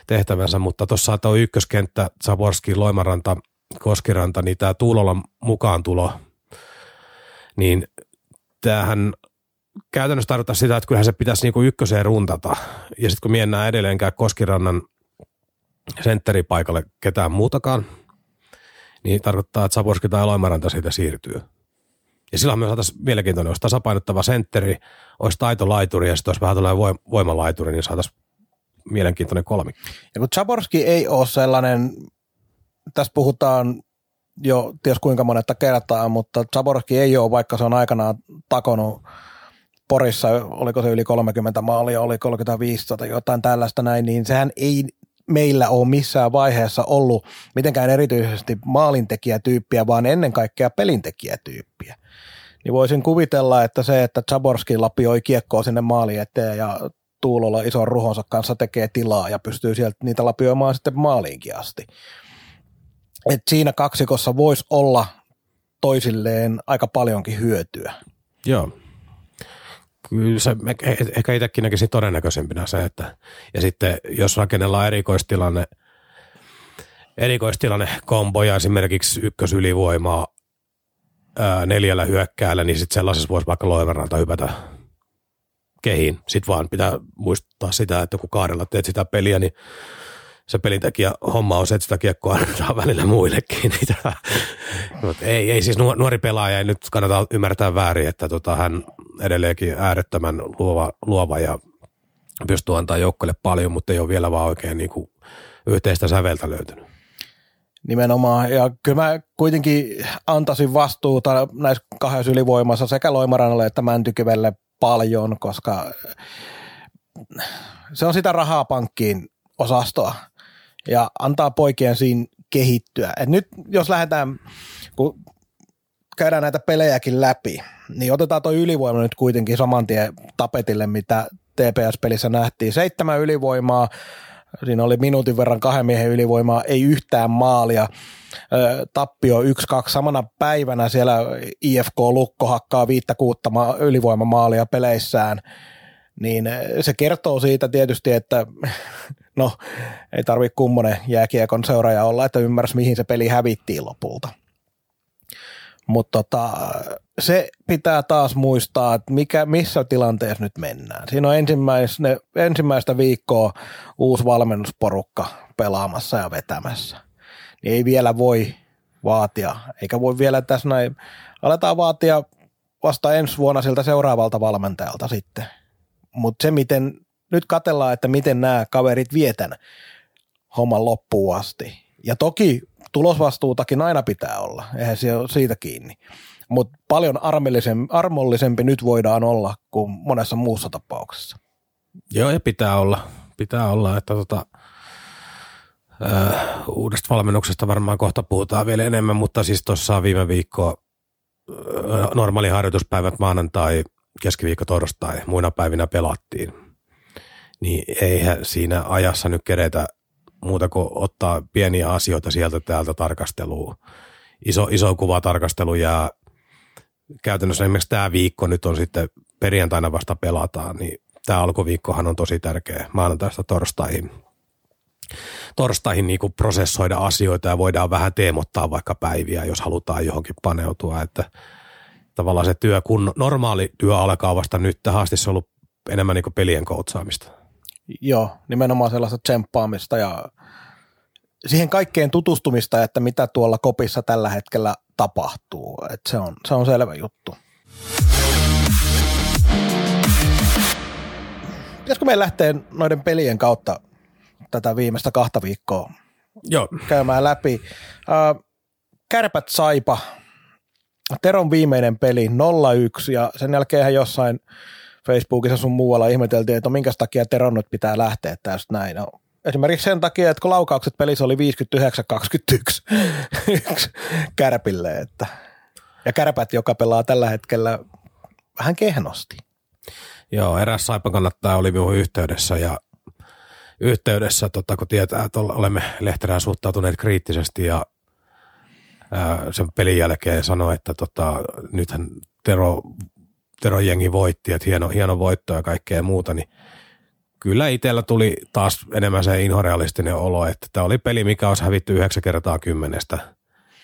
tehtävänsä, mutta tuossa on ykköskenttä, Zaborski, Loimaranta, Koskiranta, niin tämä Tuulolan mukaan tulo, niin tämähän käytännössä tarkoittaa sitä, että kyllähän se pitäisi niinku ykköseen runtata. Ja sitten kun miennään edelleenkään Koskirannan sentteripaikalle ketään muutakaan, niin tarkoittaa, että Saborski tai Loimaranta siitä siirtyy. Ja silloin me saataisiin mielenkiintoinen, olisi tasapainottava sentteri, olisi taitolaituri ja sitten olisi vähän tällainen voimalaituri, niin saataisiin mielenkiintoinen kolmikko. Ja kun Zaborski ei ole sellainen, tässä puhutaan jo ties kuinka monetta kertaa, mutta Zaborski ei ole, vaikka se on aikanaan takonut Porissa, oliko se yli 30 maalia, oli 35 tai jotain tällaista näin, niin sehän ei meillä ole missään vaiheessa ollut mitenkään erityisesti maalintekijätyyppiä, vaan ennen kaikkea pelintekijätyyppiä. Niin voisin kuvitella, että se, että Zaborski lapioi kiekkoa sinne maali eteen ja Tuulolla ison ruhonsa kanssa tekee tilaa ja pystyy sieltä niitä lapioimaan sitten maaliinkin asti. Et siinä kaksikossa voisi olla toisilleen aika paljonkin hyötyä. Joo, kyllä se ehkä itsekin näkisin todennäköisempinä se, että ja sitten jos rakennellaan erikoistilanne, erikoistilanne komboja esimerkiksi ykkösylivoimaa ää, neljällä hyökkäällä, niin sitten sellaisessa voisi vaikka loiverralta hypätä kehiin. Sitten vaan pitää muistuttaa sitä, että kun kaadella teet sitä peliä, niin se pelintekijä homma on se, että sitä kiekkoa annetaan välillä muillekin. Mutta ei, ei siis nuori pelaaja, ei nyt kannata ymmärtää väärin, että tota, hän edelleenkin äärettömän luova, luova ja pystyy antaa joukkoille paljon, mutta ei ole vielä vaan oikein niin kuin yhteistä säveltä löytynyt. Nimenomaan, ja kyllä mä kuitenkin antaisin vastuuta näissä kahdessa ylivoimassa sekä Loimaranalle että Mäntykivelle paljon, koska se on sitä rahaa pankkiin osastoa ja antaa poikien siinä kehittyä. Et nyt jos lähdetään, kun käydään näitä pelejäkin läpi, niin otetaan tuo ylivoima nyt kuitenkin saman tien tapetille, mitä TPS-pelissä nähtiin. Seitsemän ylivoimaa, siinä oli minuutin verran kahden miehen ylivoimaa, ei yhtään maalia. Tappio 1-2 samana päivänä siellä IFK Lukko hakkaa viittä kuutta ylivoimamaalia peleissään niin se kertoo siitä tietysti, että no ei tarvitse kummonen jääkiekon seuraaja olla, että ymmärsi mihin se peli hävittiin lopulta. Mutta tota, se pitää taas muistaa, että mikä, missä tilanteessa nyt mennään. Siinä on ensimmäistä, ensimmäistä viikkoa uusi valmennusporukka pelaamassa ja vetämässä. Niin ei vielä voi vaatia, eikä voi vielä tässä näin, aletaan vaatia vasta ensi vuonna siltä seuraavalta valmentajalta sitten. Mutta se, miten nyt katellaan, että miten nämä kaverit vietän homman loppuun asti. Ja toki tulosvastuutakin aina pitää olla, eihän se ole siitä kiinni. Mutta paljon armollisempi nyt voidaan olla kuin monessa muussa tapauksessa. Joo, ja pitää olla. pitää olla, että tota, äh, uudesta valmennuksesta varmaan kohta puhutaan vielä enemmän, mutta siis tuossa viime viikkoa äh, normaali harjoituspäivät maanantai, keskiviikko, torstai, muina päivinä pelattiin. Niin eihän siinä ajassa nyt keretä muuta kuin ottaa pieniä asioita sieltä täältä tarkasteluun. Iso, iso kuva tarkastelu jää käytännössä esimerkiksi tämä viikko nyt on sitten perjantaina vasta pelataan, niin tämä alkuviikkohan on tosi tärkeä maanantaista torstaihin. Torstaihin niin kuin prosessoida asioita ja voidaan vähän teemottaa vaikka päiviä, jos halutaan johonkin paneutua, että tavallaan se työ, kun normaali työ alkaa vasta nyt, tähän asti se on ollut enemmän niin kuin pelien koutsaamista. Joo, nimenomaan sellaista tsemppaamista ja siihen kaikkeen tutustumista, että mitä tuolla kopissa tällä hetkellä tapahtuu. että se, on, se on selvä juttu. Pitäisikö meidän lähteä noiden pelien kautta tätä viimeistä kahta viikkoa Joo. käymään läpi? Äh, Kärpät Saipa, Teron viimeinen peli 0-1 ja sen jälkeen jossain Facebookissa sun muualla ihmeteltiin, että no minkä takia Teron nyt pitää lähteä tästä näin. No, esimerkiksi sen takia, että kun laukaukset pelissä oli 59-21 kärpille, että, ja kärpät, joka pelaa tällä hetkellä vähän kehnosti. Joo, eräs Saipan kannattaa oli minun yhteydessä ja yhteydessä, tota, kun tietää, että olemme Lehterään suhtautuneet kriittisesti ja ää, sen pelin jälkeen sanoi, että tota, nythän Tero, Tero jengi voitti, että hieno, hieno voitto ja kaikkea muuta, niin kyllä itsellä tuli taas enemmän se inhorealistinen olo, että tämä oli peli, mikä olisi hävitty yhdeksän kertaa kymmenestä.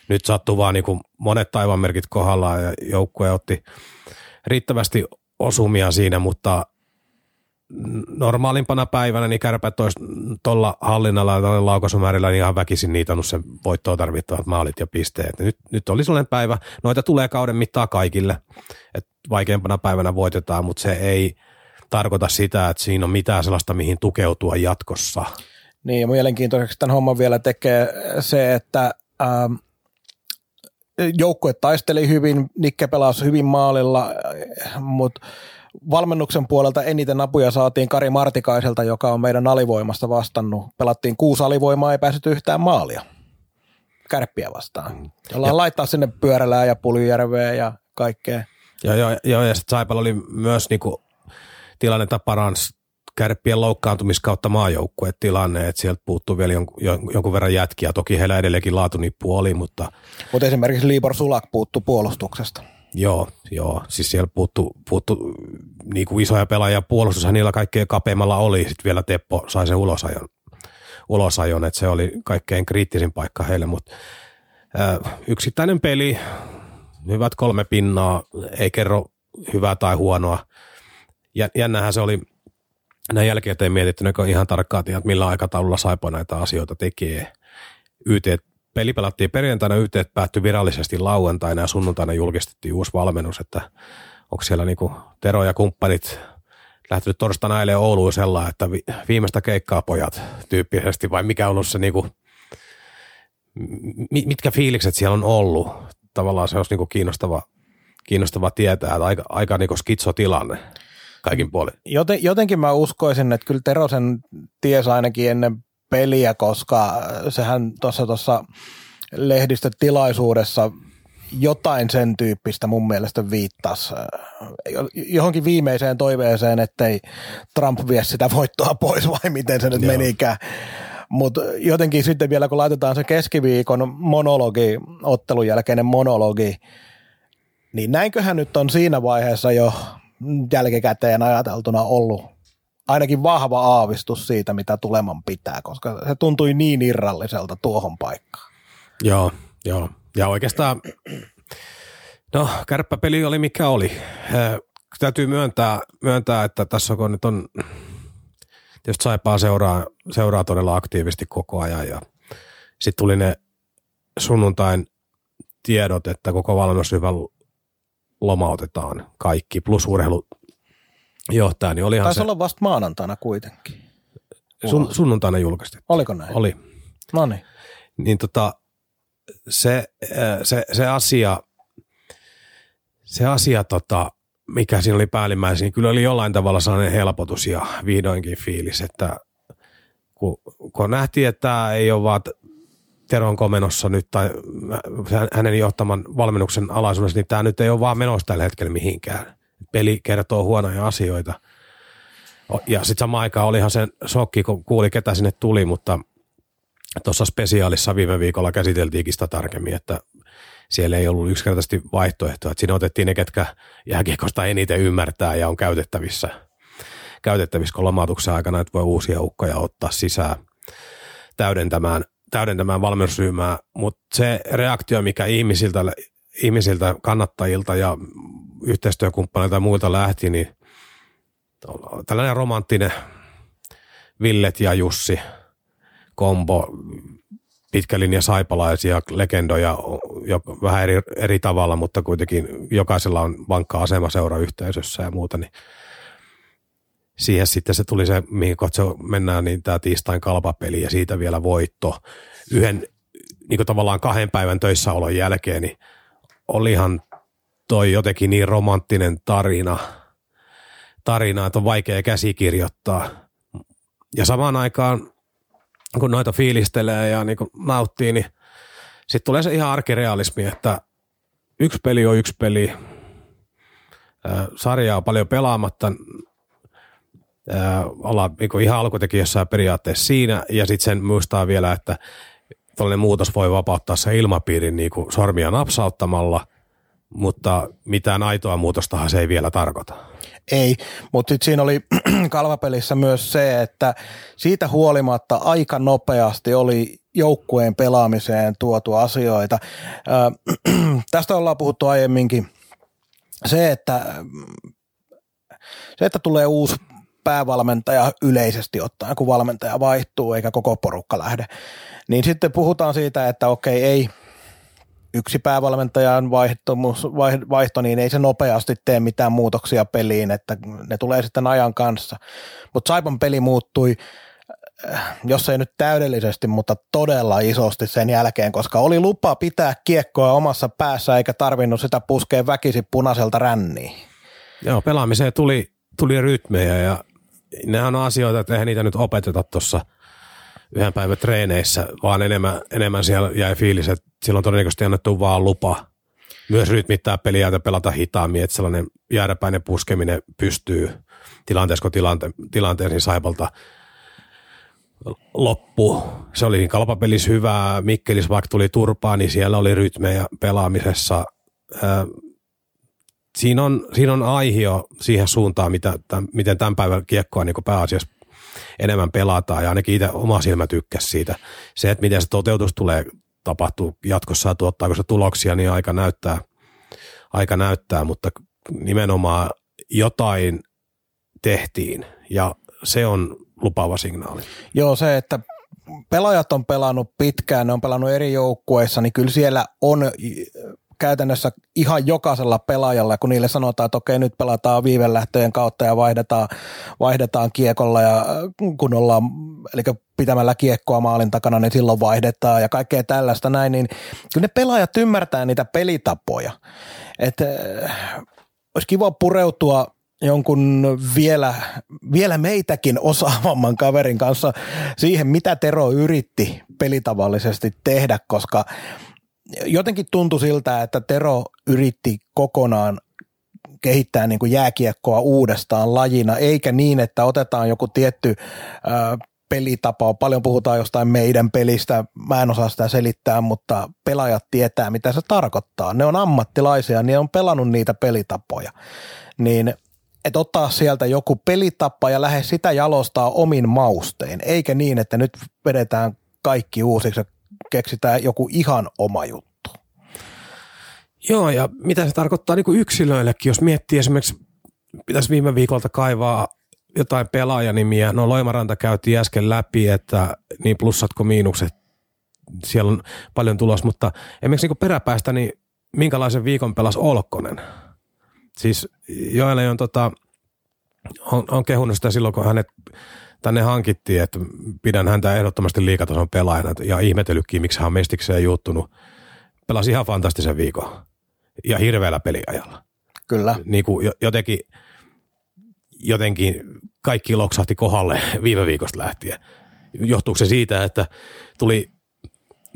Nyt sattuu vaan niin monet taivanmerkit kohdallaan ja joukkue otti riittävästi osumia siinä, mutta normaalimpana päivänä niin kärpät olisi tuolla hallinnalla ja laukaisumäärillä niin ihan väkisin niitannut sen voittoa tarvittavat maalit ja pisteet. Nyt, nyt oli sellainen päivä, noita tulee kauden mittaa kaikille, että vaikeampana päivänä voitetaan, mutta se ei tarkoita sitä, että siinä on mitään sellaista, mihin tukeutua jatkossa. Niin ja mielenkiintoiseksi tämän homman vielä tekee se, että ähm, joukkue taisteli hyvin, Nikke pelasi hyvin maalilla, mutta valmennuksen puolelta eniten apuja saatiin Kari Martikaiselta, joka on meidän alivoimasta vastannut. Pelattiin kuusi alivoimaa, ei päässyt yhtään maalia kärppiä vastaan. Jolla ja. laittaa sinne pyörälää ja Puljujärveä ja kaikkea. Joo, joo, joo ja sitten Saipalla oli myös niinku tilannetta parans kärppien loukkaantumiskautta maajoukkueet tilanne, että sieltä puuttuu vielä jonkun, jonkun verran jätkiä. Toki heillä edelleenkin laatunippu oli, mutta... Mutta esimerkiksi Libor Sulak puuttuu puolustuksesta. Joo, joo. Siis siellä puuttu, puuttu niin kuin isoja pelaajia puolustushan niillä kaikkein kapeimmalla oli. Sitten vielä Teppo sai sen ulosajon, ulosajon että se oli kaikkein kriittisin paikka heille. Mutta äh, yksittäinen peli, hyvät kolme pinnaa, ei kerro hyvää tai huonoa. Jännähän se oli näin jälkikäteen mietitty ihan tarkkaan, että millä aikataululla Saipo näitä asioita tekee. YT peli pelattiin perjantaina, YT päättyi virallisesti lauantaina ja sunnuntaina julkistettiin uusi valmennus, että onko siellä niinku Tero ja kumppanit lähtenyt torstaina eilen Ouluun sellainen, että viimeistä keikkaa pojat tyyppisesti vai mikä on ollut se niinku, mitkä fiilikset siellä on ollut. Tavallaan se olisi niinku kiinnostava, kiinnostava tietää, että aika, aika niinku skitsotilanne kaikin puolin. Joten, jotenkin mä uskoisin, että kyllä Terosen ties ainakin ennen peliä, koska sehän tuossa tuossa lehdistötilaisuudessa jotain sen tyyppistä mun mielestä viittasi johonkin viimeiseen toiveeseen, ettei Trump vie sitä voittoa pois vai miten se nyt Joo. menikään. Mutta jotenkin sitten vielä kun laitetaan se keskiviikon monologi, ottelun jälkeinen monologi, niin näinköhän nyt on siinä vaiheessa jo jälkikäteen ajateltuna ollut ainakin vahva aavistus siitä, mitä tuleman pitää, koska se tuntui niin irralliselta tuohon paikkaan. Joo, joo. Ja oikeastaan, no kärppäpeli oli mikä oli. Äh, täytyy myöntää, myöntää, että tässä kun nyt on, tietysti Saipaa seuraa, seuraa todella aktiivisesti koko ajan ja sitten tuli ne sunnuntain tiedot, että koko valmennusryhmä lomautetaan kaikki, plus urheilu johtaa, niin olihan Taisi se... olla vasta maanantaina kuitenkin. Sun, sunnuntaina julkaistiin. Oliko näin? Oli. No niin. Niin tota, se, se, se asia, se asia tota, mikä siinä oli päällimmäisenä, niin kyllä oli jollain tavalla sellainen helpotus ja vihdoinkin fiilis, että kun, kun nähtiin, että tämä ei ole vaan Teron komenossa nyt tai hänen johtaman valmennuksen alaisuudessa, niin tämä nyt ei ole vaan menossa tällä hetkellä mihinkään. Peli kertoo huonoja asioita. Ja sitten samaan aikaan olihan sen sokki, kun kuuli, ketä sinne tuli, mutta tuossa spesiaalissa viime viikolla käsiteltiinkin sitä tarkemmin, että siellä ei ollut yksinkertaisesti vaihtoehtoa. Että siinä otettiin ne, ketkä jääkiekosta eniten ymmärtää ja on käytettävissä, käytettävissä kun lomautuksen aikana, että voi uusia ukkoja ottaa sisään täydentämään, täydentämään valmennusryhmää. Mutta se reaktio, mikä ihmisiltä, ihmisiltä, kannattajilta ja yhteistyökumppaneilta ja muilta lähti, niin tällainen romanttinen Villet ja Jussi kombo pitkä linja saipalaisia legendoja jo vähän eri, eri tavalla, mutta kuitenkin jokaisella on vankka asema seurayhteisössä ja muuta, niin siihen sitten se tuli se, mihin kohta mennään, niin tämä tiistain kalpapeli ja siitä vielä voitto. Yhden niin kuin tavallaan kahden päivän töissäolon jälkeen, niin olihan toi jotenkin niin romanttinen tarina, tarina, että on vaikea käsikirjoittaa. Ja samaan aikaan kun noita fiilistelee ja niin nauttii, niin sitten tulee se ihan arkirealismi, että yksi peli on yksi peli, sarja on paljon pelaamatta, ollaan niin ihan alkutekijössä periaatteessa siinä, ja sitten sen muistaa vielä, että tällainen muutos voi vapauttaa se ilmapiirin niin kuin sormia napsauttamalla, mutta mitään aitoa muutostahan se ei vielä tarkoita. Ei, mutta sitten siinä oli kalvapelissä myös se, että siitä huolimatta aika nopeasti oli joukkueen pelaamiseen tuotu asioita. Tästä ollaan puhuttu aiemminkin. Se, että, se, että tulee uusi päävalmentaja yleisesti ottaen, kun valmentaja vaihtuu eikä koko porukka lähde, niin sitten puhutaan siitä, että okei, ei – yksi päävalmentajan vaihto, vaihto, niin ei se nopeasti tee mitään muutoksia peliin, että ne tulee sitten ajan kanssa. Mutta Saipan peli muuttui, äh, jos ei nyt täydellisesti, mutta todella isosti sen jälkeen, koska oli lupa pitää kiekkoa omassa päässä eikä tarvinnut sitä puskea väkisi punaiselta ränniin. Joo, pelaamiseen tuli, tuli rytmejä ja nehän on asioita, että eihän niitä nyt opeteta tuossa – yhden päivän treeneissä, vaan enemmän, enemmän siellä jäi fiilis, että silloin todennäköisesti annettu vaan lupa myös rytmittää peliä ja pelata hitaammin, että sellainen jääräpäinen puskeminen pystyy tilanteessa, kun tilante, tilanteeseen saipalta loppu. Se oli niin kalpapelissä hyvää, Mikkelis vaikka tuli turpaa, niin siellä oli rytmejä pelaamisessa. siinä on, siinä on aihio siihen suuntaan, mitä, tämän, miten tämän päivän kiekkoa niin pääasiassa enemmän pelataan ja ainakin itse oma silmä tykkäsi siitä. Se, että miten se toteutus tulee tapahtuu jatkossa ja tuottaako se tuloksia, niin aika näyttää, aika näyttää, mutta nimenomaan jotain tehtiin ja se on lupaava signaali. Joo, se, että pelaajat on pelannut pitkään, ne on pelannut eri joukkueissa, niin kyllä siellä on käytännössä ihan jokaisella pelaajalla, kun niille sanotaan, että okei, nyt pelataan viivelähtöjen kautta ja vaihdetaan, vaihdetaan kiekolla ja kun ollaan, eli pitämällä kiekkoa maalin takana, niin silloin vaihdetaan ja kaikkea tällaista näin, niin kyllä ne pelaajat ymmärtää niitä pelitapoja. Että äh, olisi kiva pureutua jonkun vielä, vielä meitäkin osaavamman kaverin kanssa siihen, mitä Tero yritti pelitavallisesti tehdä, koska jotenkin tuntui siltä, että Tero yritti kokonaan kehittää niin kuin jääkiekkoa uudestaan lajina, eikä niin, että otetaan joku tietty ää, pelitapa. Paljon puhutaan jostain meidän pelistä, mä en osaa sitä selittää, mutta pelaajat tietää, mitä se tarkoittaa. Ne on ammattilaisia, ne on pelannut niitä pelitapoja. Niin että ottaa sieltä joku pelitapa ja lähde sitä jalostaa omin maustein, eikä niin, että nyt vedetään kaikki uusiksi ja keksitään joku ihan oma juttu. Joo, ja mitä se tarkoittaa niin kuin yksilöillekin, jos miettii esimerkiksi, pitäisi viime viikolta kaivaa jotain pelaajanimiä. No Loimaranta käytiin äsken läpi, että niin plussat kuin miinukset, siellä on paljon tulos, mutta esimerkiksi niin peräpäästä, niin minkälaisen viikon pelas Olkkonen? Siis Joelle on, tota, on, on kehunut sitä silloin, kun hänet tänne hankittiin, että pidän häntä ehdottomasti liikatason pelaajana ja ihmetellytkin, miksi hän on mestikseen juuttunut. Pelasi ihan fantastisen viikon ja hirveällä peliajalla. Kyllä. Niin kuin jotenkin, jotenkin kaikki loksahti kohdalle viime viikosta lähtien. Johtuuko se siitä, että tuli,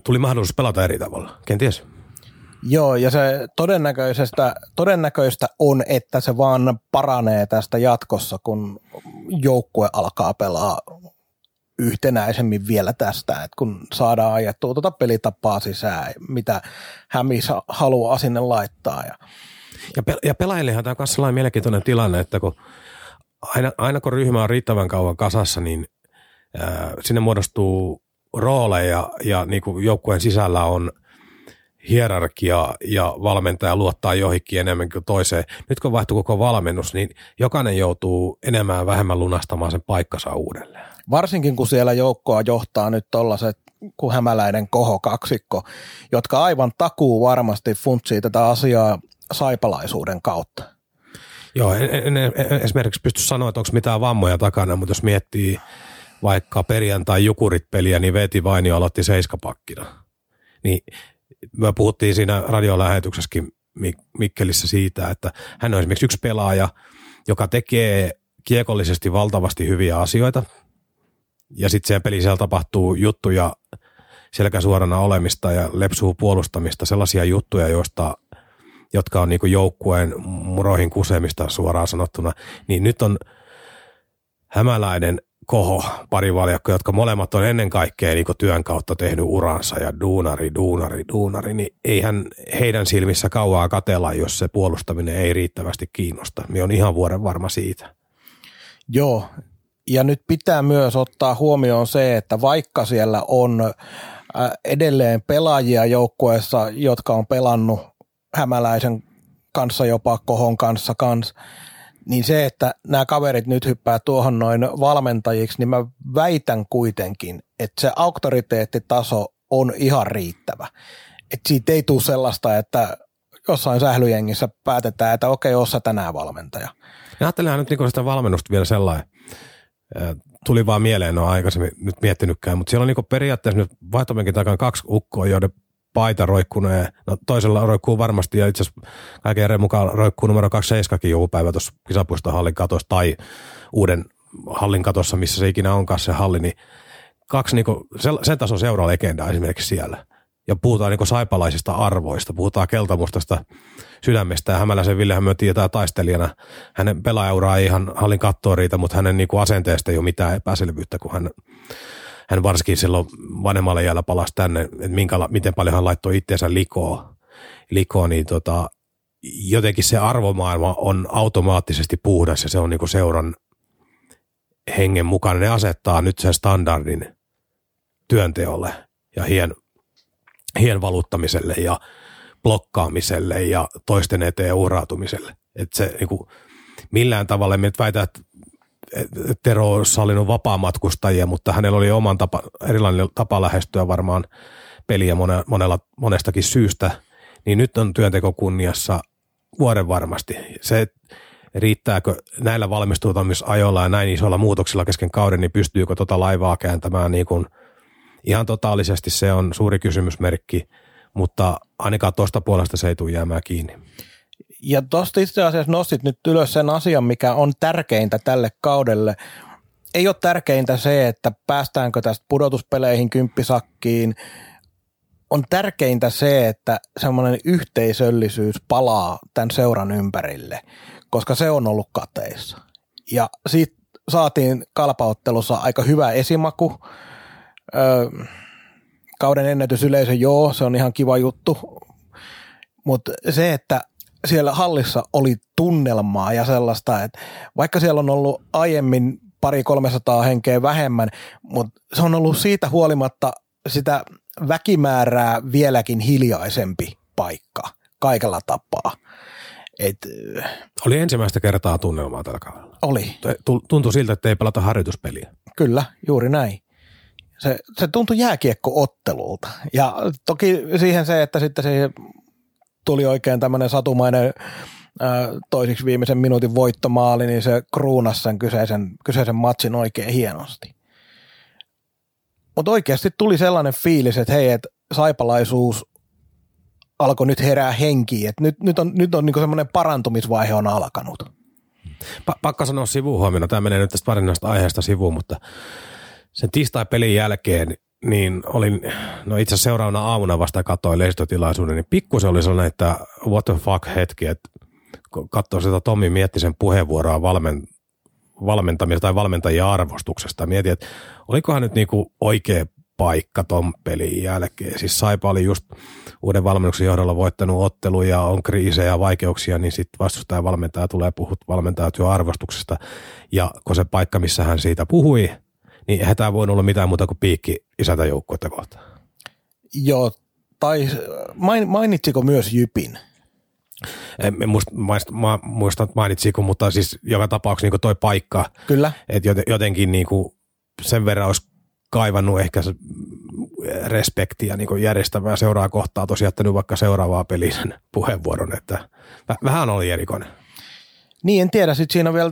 tuli mahdollisuus pelata eri tavalla? Kenties. Joo, ja se todennäköisestä, todennäköistä on, että se vaan paranee tästä jatkossa, kun joukkue alkaa pelaa yhtenäisemmin vielä tästä, että kun saadaan ajettua tuota pelitapaa sisään, mitä Hämis haluaa sinne laittaa. Ja, ja, pe- ja pelaajillehan tämä on myös sellainen mielenkiintoinen tilanne, että kun aina, aina kun ryhmä on riittävän kauan kasassa, niin ää, sinne muodostuu rooleja ja niin kuin joukkueen sisällä on hierarkia ja valmentaja luottaa johonkin enemmän kuin toiseen. Nyt kun vaihtuu koko valmennus, niin jokainen joutuu enemmän vähemmän lunastamaan sen paikkansa uudelleen. Varsinkin kun siellä joukkoa johtaa nyt tollaset kuin hämäläinen koho kaksikko, jotka aivan takuu varmasti funtsii tätä asiaa saipalaisuuden kautta. Joo, en, en, en esimerkiksi pysty sanoa, että onko mitään vammoja takana, mutta jos miettii vaikka perjantai jukurit-peliä, niin Veti Vainio aloitti seiskapakkina. Niin me puhuttiin siinä radiolähetyksessäkin Mikkelissä siitä, että hän on esimerkiksi yksi pelaaja, joka tekee kiekollisesti valtavasti hyviä asioita, ja sitten siellä pelissä tapahtuu juttuja selkäsuorana olemista ja lepsuu puolustamista, sellaisia juttuja, joista jotka on niin joukkueen muroihin kusemista suoraan sanottuna, niin nyt on hämäläinen koho, pari valjakko, jotka molemmat on ennen kaikkea niin työn kautta tehnyt uransa ja duunari, duunari, duunari, niin eihän heidän silmissä kauaa katella, jos se puolustaminen ei riittävästi kiinnosta. Me on ihan vuoden varma siitä. Joo, ja nyt pitää myös ottaa huomioon se, että vaikka siellä on äh, edelleen pelaajia joukkueessa, jotka on pelannut hämäläisen kanssa, jopa kohon kanssa kanssa, niin se, että nämä kaverit nyt hyppää tuohon noin valmentajiksi, niin mä väitän kuitenkin, että se auktoriteettitaso on ihan riittävä. Että siitä ei tule sellaista, että jossain sählyjengissä päätetään, että okei, ossa tänään valmentaja. Ja ajattelen nyt niin sitä valmennusta vielä sellainen, tuli vaan mieleen, en ole aikaisemmin nyt miettinytkään, mutta siellä on niin periaatteessa nyt vaihtopenkin takana kaksi ukkoa, joiden paita roikkunee. No toisella roikkuu varmasti ja itse asiassa kaiken järjen mukaan roikkuu numero 27 joku päivä tuossa kisapuiston hallin katossa tai uuden hallin katossa, missä se ikinä onkaan se halli, niin kaksi niinku, sen tason seuraa legendaa esimerkiksi siellä. Ja puhutaan niinku saipalaisista arvoista, puhutaan keltamustasta sydämestä ja Hämäläisen Villehän me tietää taistelijana. Hänen pelaajauraa ei ihan hallin kattoa riitä, mutta hänen niinku asenteesta ei ole mitään epäselvyyttä, kun hän hän varsinkin silloin vanhemmalle jäällä palasi tänne, että minkä, miten paljon hän laittoi itseensä likoa, likoa niin tota, jotenkin se arvomaailma on automaattisesti puhdas ja se on niinku seuran hengen mukainen. Ne asettaa nyt sen standardin työnteolle ja hien, hien valuttamiselle ja blokkaamiselle ja toisten eteen uhrautumiselle. Että se niinku, millään tavalla, en väitä, että Tero olisi sallinut vapaamatkustajia, mutta hänellä oli oman tapa, erilainen tapa lähestyä varmaan peliä monella, monestakin syystä, niin nyt on työnteko kunniassa vuoden varmasti. Se, riittääkö näillä valmistuutamisajoilla ja näin isoilla muutoksilla kesken kauden, niin pystyykö tota laivaa kääntämään niin kuin ihan totaalisesti, se on suuri kysymysmerkki, mutta ainakaan tuosta puolesta se ei tule jäämään kiinni. Ja tuosta itse asiassa nostit nyt ylös sen asian, mikä on tärkeintä tälle kaudelle. Ei ole tärkeintä se, että päästäänkö tästä pudotuspeleihin kymppisakkiin. On tärkeintä se, että semmoinen yhteisöllisyys palaa tämän seuran ympärille, koska se on ollut kateissa. Ja siitä saatiin kalpaottelussa aika hyvä esimaku. Öö, kauden ennätysyleisö, joo, se on ihan kiva juttu. Mutta se, että siellä hallissa oli tunnelmaa ja sellaista, että vaikka siellä on ollut aiemmin pari 300 henkeä vähemmän, mutta se on ollut siitä huolimatta sitä väkimäärää vieläkin hiljaisempi paikka kaikella tapaa. Et, oli ensimmäistä kertaa tunnelmaa tällä kaudella. Oli. Tuntui siltä, että ei pelata harjoituspeliä. Kyllä, juuri näin. Se, se tuntui jääkiekko-ottelulta. Ja toki siihen se, että sitten se tuli oikein tämmöinen satumainen toisiksi viimeisen minuutin voittomaali, niin se kruunasi sen kyseisen, kyseisen matsin oikein hienosti. Mutta oikeasti tuli sellainen fiilis, että hei, että saipalaisuus alkoi nyt herää henkiin, että nyt, nyt on, nyt on niinku semmoinen parantumisvaihe on alkanut. Pa- pakka sanoa sivuun huomioon, tämä menee nyt tästä varsinaisesta aiheesta sivuun, mutta sen tiistai-pelin jälkeen niin olin, no itse asiassa seuraavana aamuna vasta katsoin lehdistötilaisuuden, niin pikkusen oli sellainen, että what the fuck hetki, että katsoin sitä Tommi Miettisen puheenvuoroa valmen, valmentamista tai valmentajien arvostuksesta. Mietin, että olikohan nyt niinku oikea paikka ton pelin jälkeen. Siis Saipa oli just uuden valmennuksen johdolla voittanut otteluja, on kriisejä ja vaikeuksia, niin sitten vastustaja valmentaja tulee puhut valmentajatyön arvostuksesta. Ja kun se paikka, missä hän siitä puhui, niin eihän tämä voinut olla mitään muuta kuin piikki isäntäjoukkuetta kohtaan. Joo, tai mainitsiko myös Jypin? En muista, muista, muista mainitsiko, mutta siis joka tapauksessa niin toi paikka. Kyllä. Että jotenkin niin kuin sen verran olisi kaivannut ehkä respektiä niin järjestävää seuraa kohtaa tosiaan jättänyt vaikka seuraavaa pelisen puheenvuoron, että vähän oli erikoinen. Niin, en tiedä. Sitten siinä on vielä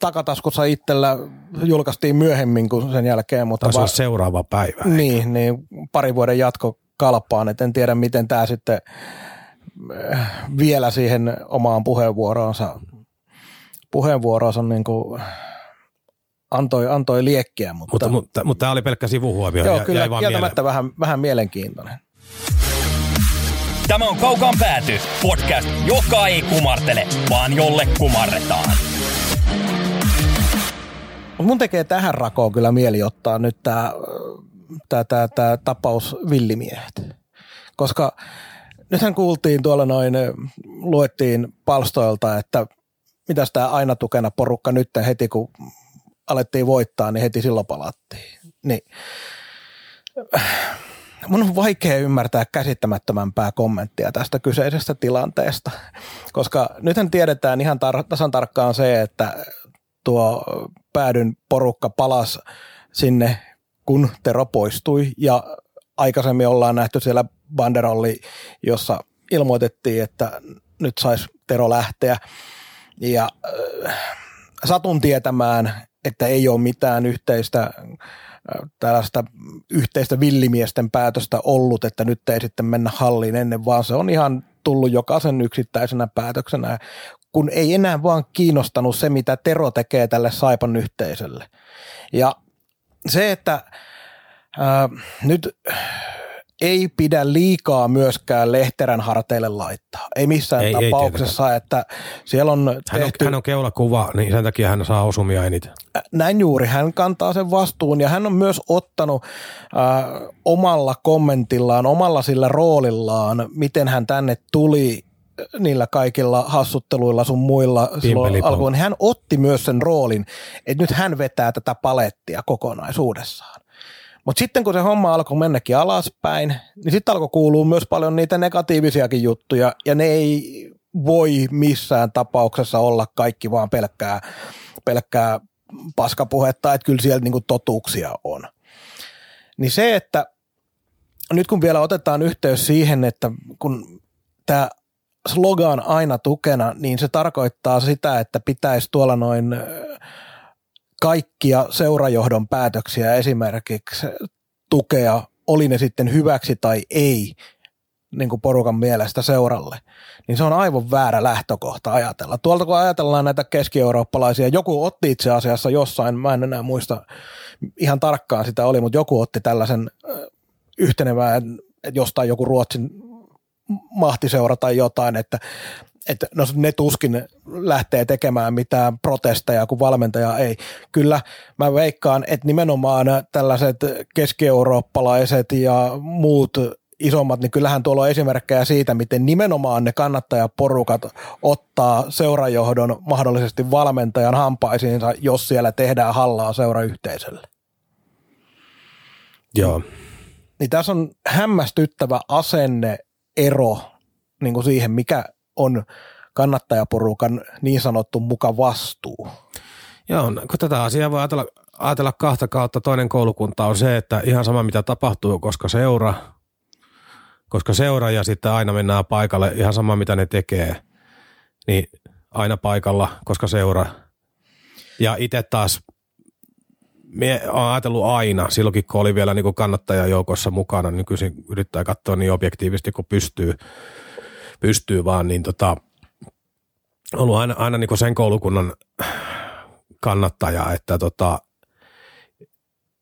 takataskussa itsellä julkaistiin myöhemmin kuin sen jälkeen. Mutta Taisi va- seuraava päivä. Niin, niin, pari vuoden jatko kalpaan, että en tiedä miten tämä sitten äh, vielä siihen omaan puheenvuoroonsa, puheenvuoroonsa niin kuin antoi, antoi liekkiä. Mutta, mutta, mutta, mutta tämä oli pelkkä sivuhuomio. Joo, ja, kyllä kieltämättä vähän, vähän mielenkiintoinen. Tämä on Kaukaan pääty, podcast, joka ei kumartele, vaan jolle kumarretaan. Mun tekee tähän rakoon kyllä mieli ottaa nyt tämä tää, tää, tää tapaus villimiehet. Koska nythän kuultiin tuolla noin, luettiin palstoilta, että mitäs tämä aina tukena porukka nyt heti kun alettiin voittaa, niin heti silloin palattiin. Niin. Mun on vaikea ymmärtää käsittämättömämpää kommenttia tästä kyseisestä tilanteesta, koska nythän tiedetään ihan tar- tasan tarkkaan se, että tuo päädyn porukka palas sinne, kun Tero poistui. Ja aikaisemmin ollaan nähty siellä banderolli, jossa ilmoitettiin, että nyt saisi Tero lähteä. Ja äh, satun tietämään, että ei ole mitään yhteistä äh, tällaista yhteistä villimiesten päätöstä ollut, että nyt ei sitten mennä halliin ennen, vaan se on ihan tullut jokaisen yksittäisenä päätöksenä, kun ei enää vaan kiinnostanut se, mitä Tero tekee tälle Saipan yhteisölle. Ja se, että ää, nyt ei pidä liikaa myöskään Lehterän harteille laittaa. Ei missään ei, tapauksessa, ei että siellä on hän on, hän on keulakuva, niin sen takia hän saa osumia eniten. Näin juuri, hän kantaa sen vastuun ja hän on myös ottanut äh, omalla kommentillaan, omalla sillä roolillaan, miten hän tänne tuli niillä kaikilla hassutteluilla sun muilla silloin alkuun. Hän otti myös sen roolin, että nyt hän vetää tätä palettia kokonaisuudessaan. Mutta sitten kun se homma alkoi mennäkin alaspäin, niin sitten alkoi kuulua myös paljon niitä negatiivisiakin juttuja, ja ne ei voi missään tapauksessa olla kaikki vaan pelkkää, pelkkää paskapuhetta, että kyllä siellä niinku totuuksia on. Niin se, että nyt kun vielä otetaan yhteys siihen, että kun tämä slogan aina tukena, niin se tarkoittaa sitä, että pitäisi tuolla noin kaikkia seurajohdon päätöksiä esimerkiksi tukea, oli ne sitten hyväksi tai ei, niin kuin porukan mielestä seuralle, niin se on aivan väärä lähtökohta ajatella. Tuolta kun ajatellaan näitä keski-eurooppalaisia, joku otti itse asiassa jossain, mä en enää muista ihan tarkkaan sitä oli, mutta joku otti tällaisen yhtenevää, että jostain joku Ruotsin mahtiseura tai jotain, että että no ne tuskin lähtee tekemään mitään protesteja, kun valmentaja ei. Kyllä mä veikkaan, että nimenomaan tällaiset keski-eurooppalaiset ja muut isommat, niin kyllähän tuolla on esimerkkejä siitä, miten nimenomaan ne kannattajaporukat ottaa seurajohdon mahdollisesti valmentajan hampaisiinsa, jos siellä tehdään hallaa seurayhteisölle. Joo. Niin tässä on hämmästyttävä asenne ero niin kuin siihen, mikä on kannattajaporukan niin sanottu muka vastuu. Joo, kun tätä asiaa voi ajatella, ajatella kahta kautta. Toinen koulukunta on se, että ihan sama mitä tapahtuu, koska seura, koska seura ja sitten aina mennään paikalle, ihan sama mitä ne tekee, niin aina paikalla, koska seura. Ja itse taas Mie olen ajatellut aina, silloinkin kun oli vielä niin kannattajajoukossa mukana, nykyisin yrittää katsoa niin objektiivisesti kuin pystyy, pystyy vaan, niin tota, ollut aina, aina niin sen koulukunnan kannattaja, että tota,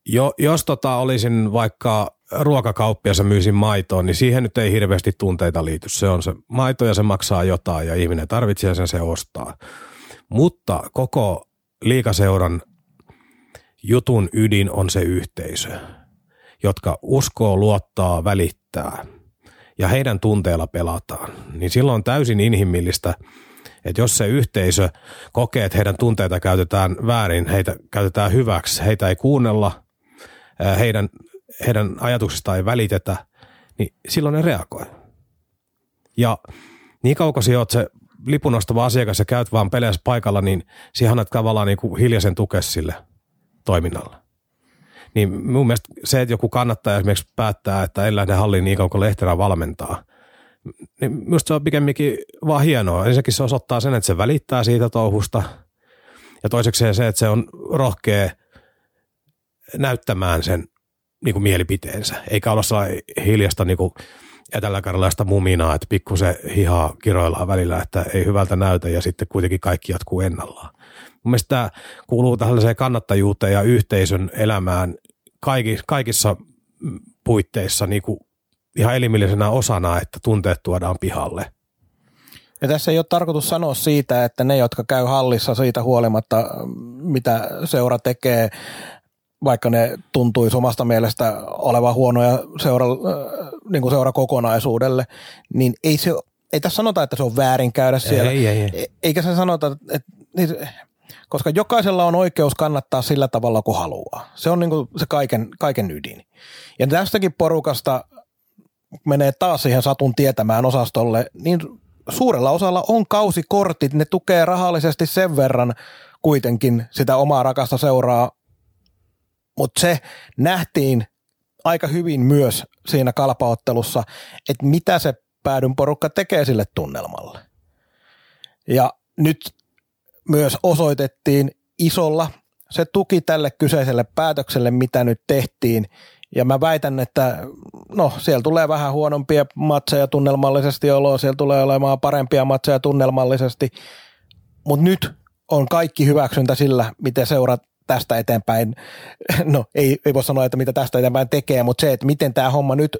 jo, jos tota olisin vaikka ruokakauppiassa myysin maitoa, niin siihen nyt ei hirveästi tunteita liity. Se on se maito ja se maksaa jotain ja ihminen tarvitsee sen, se ostaa. Mutta koko liikaseuran jutun ydin on se yhteisö, jotka uskoo, luottaa, välittää ja heidän tunteella pelataan. Niin silloin on täysin inhimillistä, että jos se yhteisö kokee, että heidän tunteita käytetään väärin, heitä käytetään hyväksi, heitä ei kuunnella, heidän, heidän ajatuksistaan ei välitetä, niin silloin ne reagoi. Ja niin kauan kun se lipunostava asiakas ja käyt vaan peleissä paikalla, niin siihen annat tavallaan niin kuin hiljaisen tuke sille toiminnalle. Niin mun mielestä se, että joku kannattaa esimerkiksi päättää, että ei lähde halliin niin kauan kuin Lehterä valmentaa, niin minusta se on pikemminkin vaan hienoa. Ensinnäkin se osoittaa sen, että se välittää siitä touhusta. Ja toiseksi se, että se on rohkea näyttämään sen niin kuin mielipiteensä, eikä olla sellainen hiljasta niin kuin eteläkarjalaista muminaa, että pikkusen hihaa kiroillaan välillä, että ei hyvältä näytä ja sitten kuitenkin kaikki jatkuu ennallaan. Mun mielestä tämä kuuluu tällaiseen kannattajuuteen ja yhteisön elämään kaikissa puitteissa niin kuin ihan elimillisenä osana, että tunteet tuodaan pihalle. Ja tässä ei ole tarkoitus sanoa siitä, että ne, jotka käy hallissa siitä huolimatta, mitä seura tekee, vaikka ne tuntuisi omasta mielestä olevan huonoja seura, niin kuin seura kokonaisuudelle, niin ei, se, ei tässä sanota, että se on väärin käydä siellä. Ei, ei, ei. E, eikä se sanota, että, niin, koska jokaisella on oikeus kannattaa sillä tavalla, kun haluaa. Se on niin kuin se kaiken, kaiken ydin. Ja tästäkin porukasta menee taas siihen satun tietämään osastolle, niin suurella osalla on kausikortit, ne tukee rahallisesti sen verran kuitenkin sitä omaa rakasta seuraa, mutta se nähtiin aika hyvin myös siinä kalpaottelussa, että mitä se päädyn porukka tekee sille tunnelmalle. Ja nyt myös osoitettiin isolla. Se tuki tälle kyseiselle päätökselle, mitä nyt tehtiin – ja mä väitän, että no siellä tulee vähän huonompia matseja tunnelmallisesti oloa, siellä tulee olemaan parempia matseja tunnelmallisesti, mutta nyt on kaikki hyväksyntä sillä, miten seurat tästä eteenpäin, no ei, ei voi sanoa, että mitä tästä eteenpäin tekee, mutta se, että miten tämä homma nyt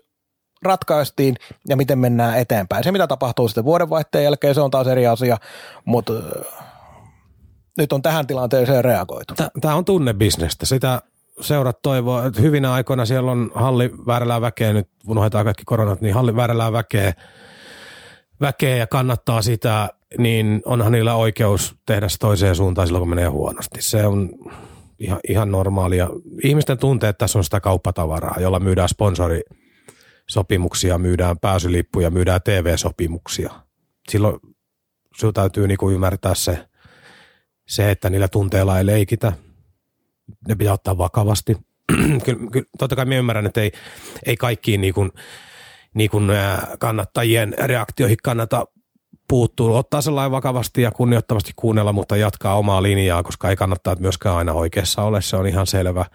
ratkaistiin ja miten mennään eteenpäin. Se, mitä tapahtuu sitten vuodenvaihteen jälkeen, se on taas eri asia, mutta nyt on tähän tilanteeseen reagoitu. Tämä on tunnebisnestä. Sitä seurat toivoo, että hyvinä aikoina siellä on halli väärällään väkeä, nyt unohdetaan kaikki koronat, niin halli väärällään väkeä, väkeä ja kannattaa sitä, niin onhan niillä oikeus tehdä se toiseen suuntaan silloin, kun menee huonosti. Se on ihan, ihan normaalia. Ihmisten tunteet tässä on sitä kauppatavaraa, jolla myydään sponsorisopimuksia, myydään pääsylippuja, myydään TV-sopimuksia. Silloin sinun täytyy niinku ymmärtää se, se, että niillä tunteilla ei leikitä – ne pitää ottaa vakavasti. kyllä, kyllä, totta kai minä ymmärrän, että ei, ei kaikkiin niin kuin, niin kuin kannattajien reaktioihin kannata puuttua, ottaa sellainen vakavasti ja kunnioittavasti kuunnella, mutta jatkaa omaa linjaa, koska ei kannattaa myöskään aina oikeassa ole, se on ihan selvä.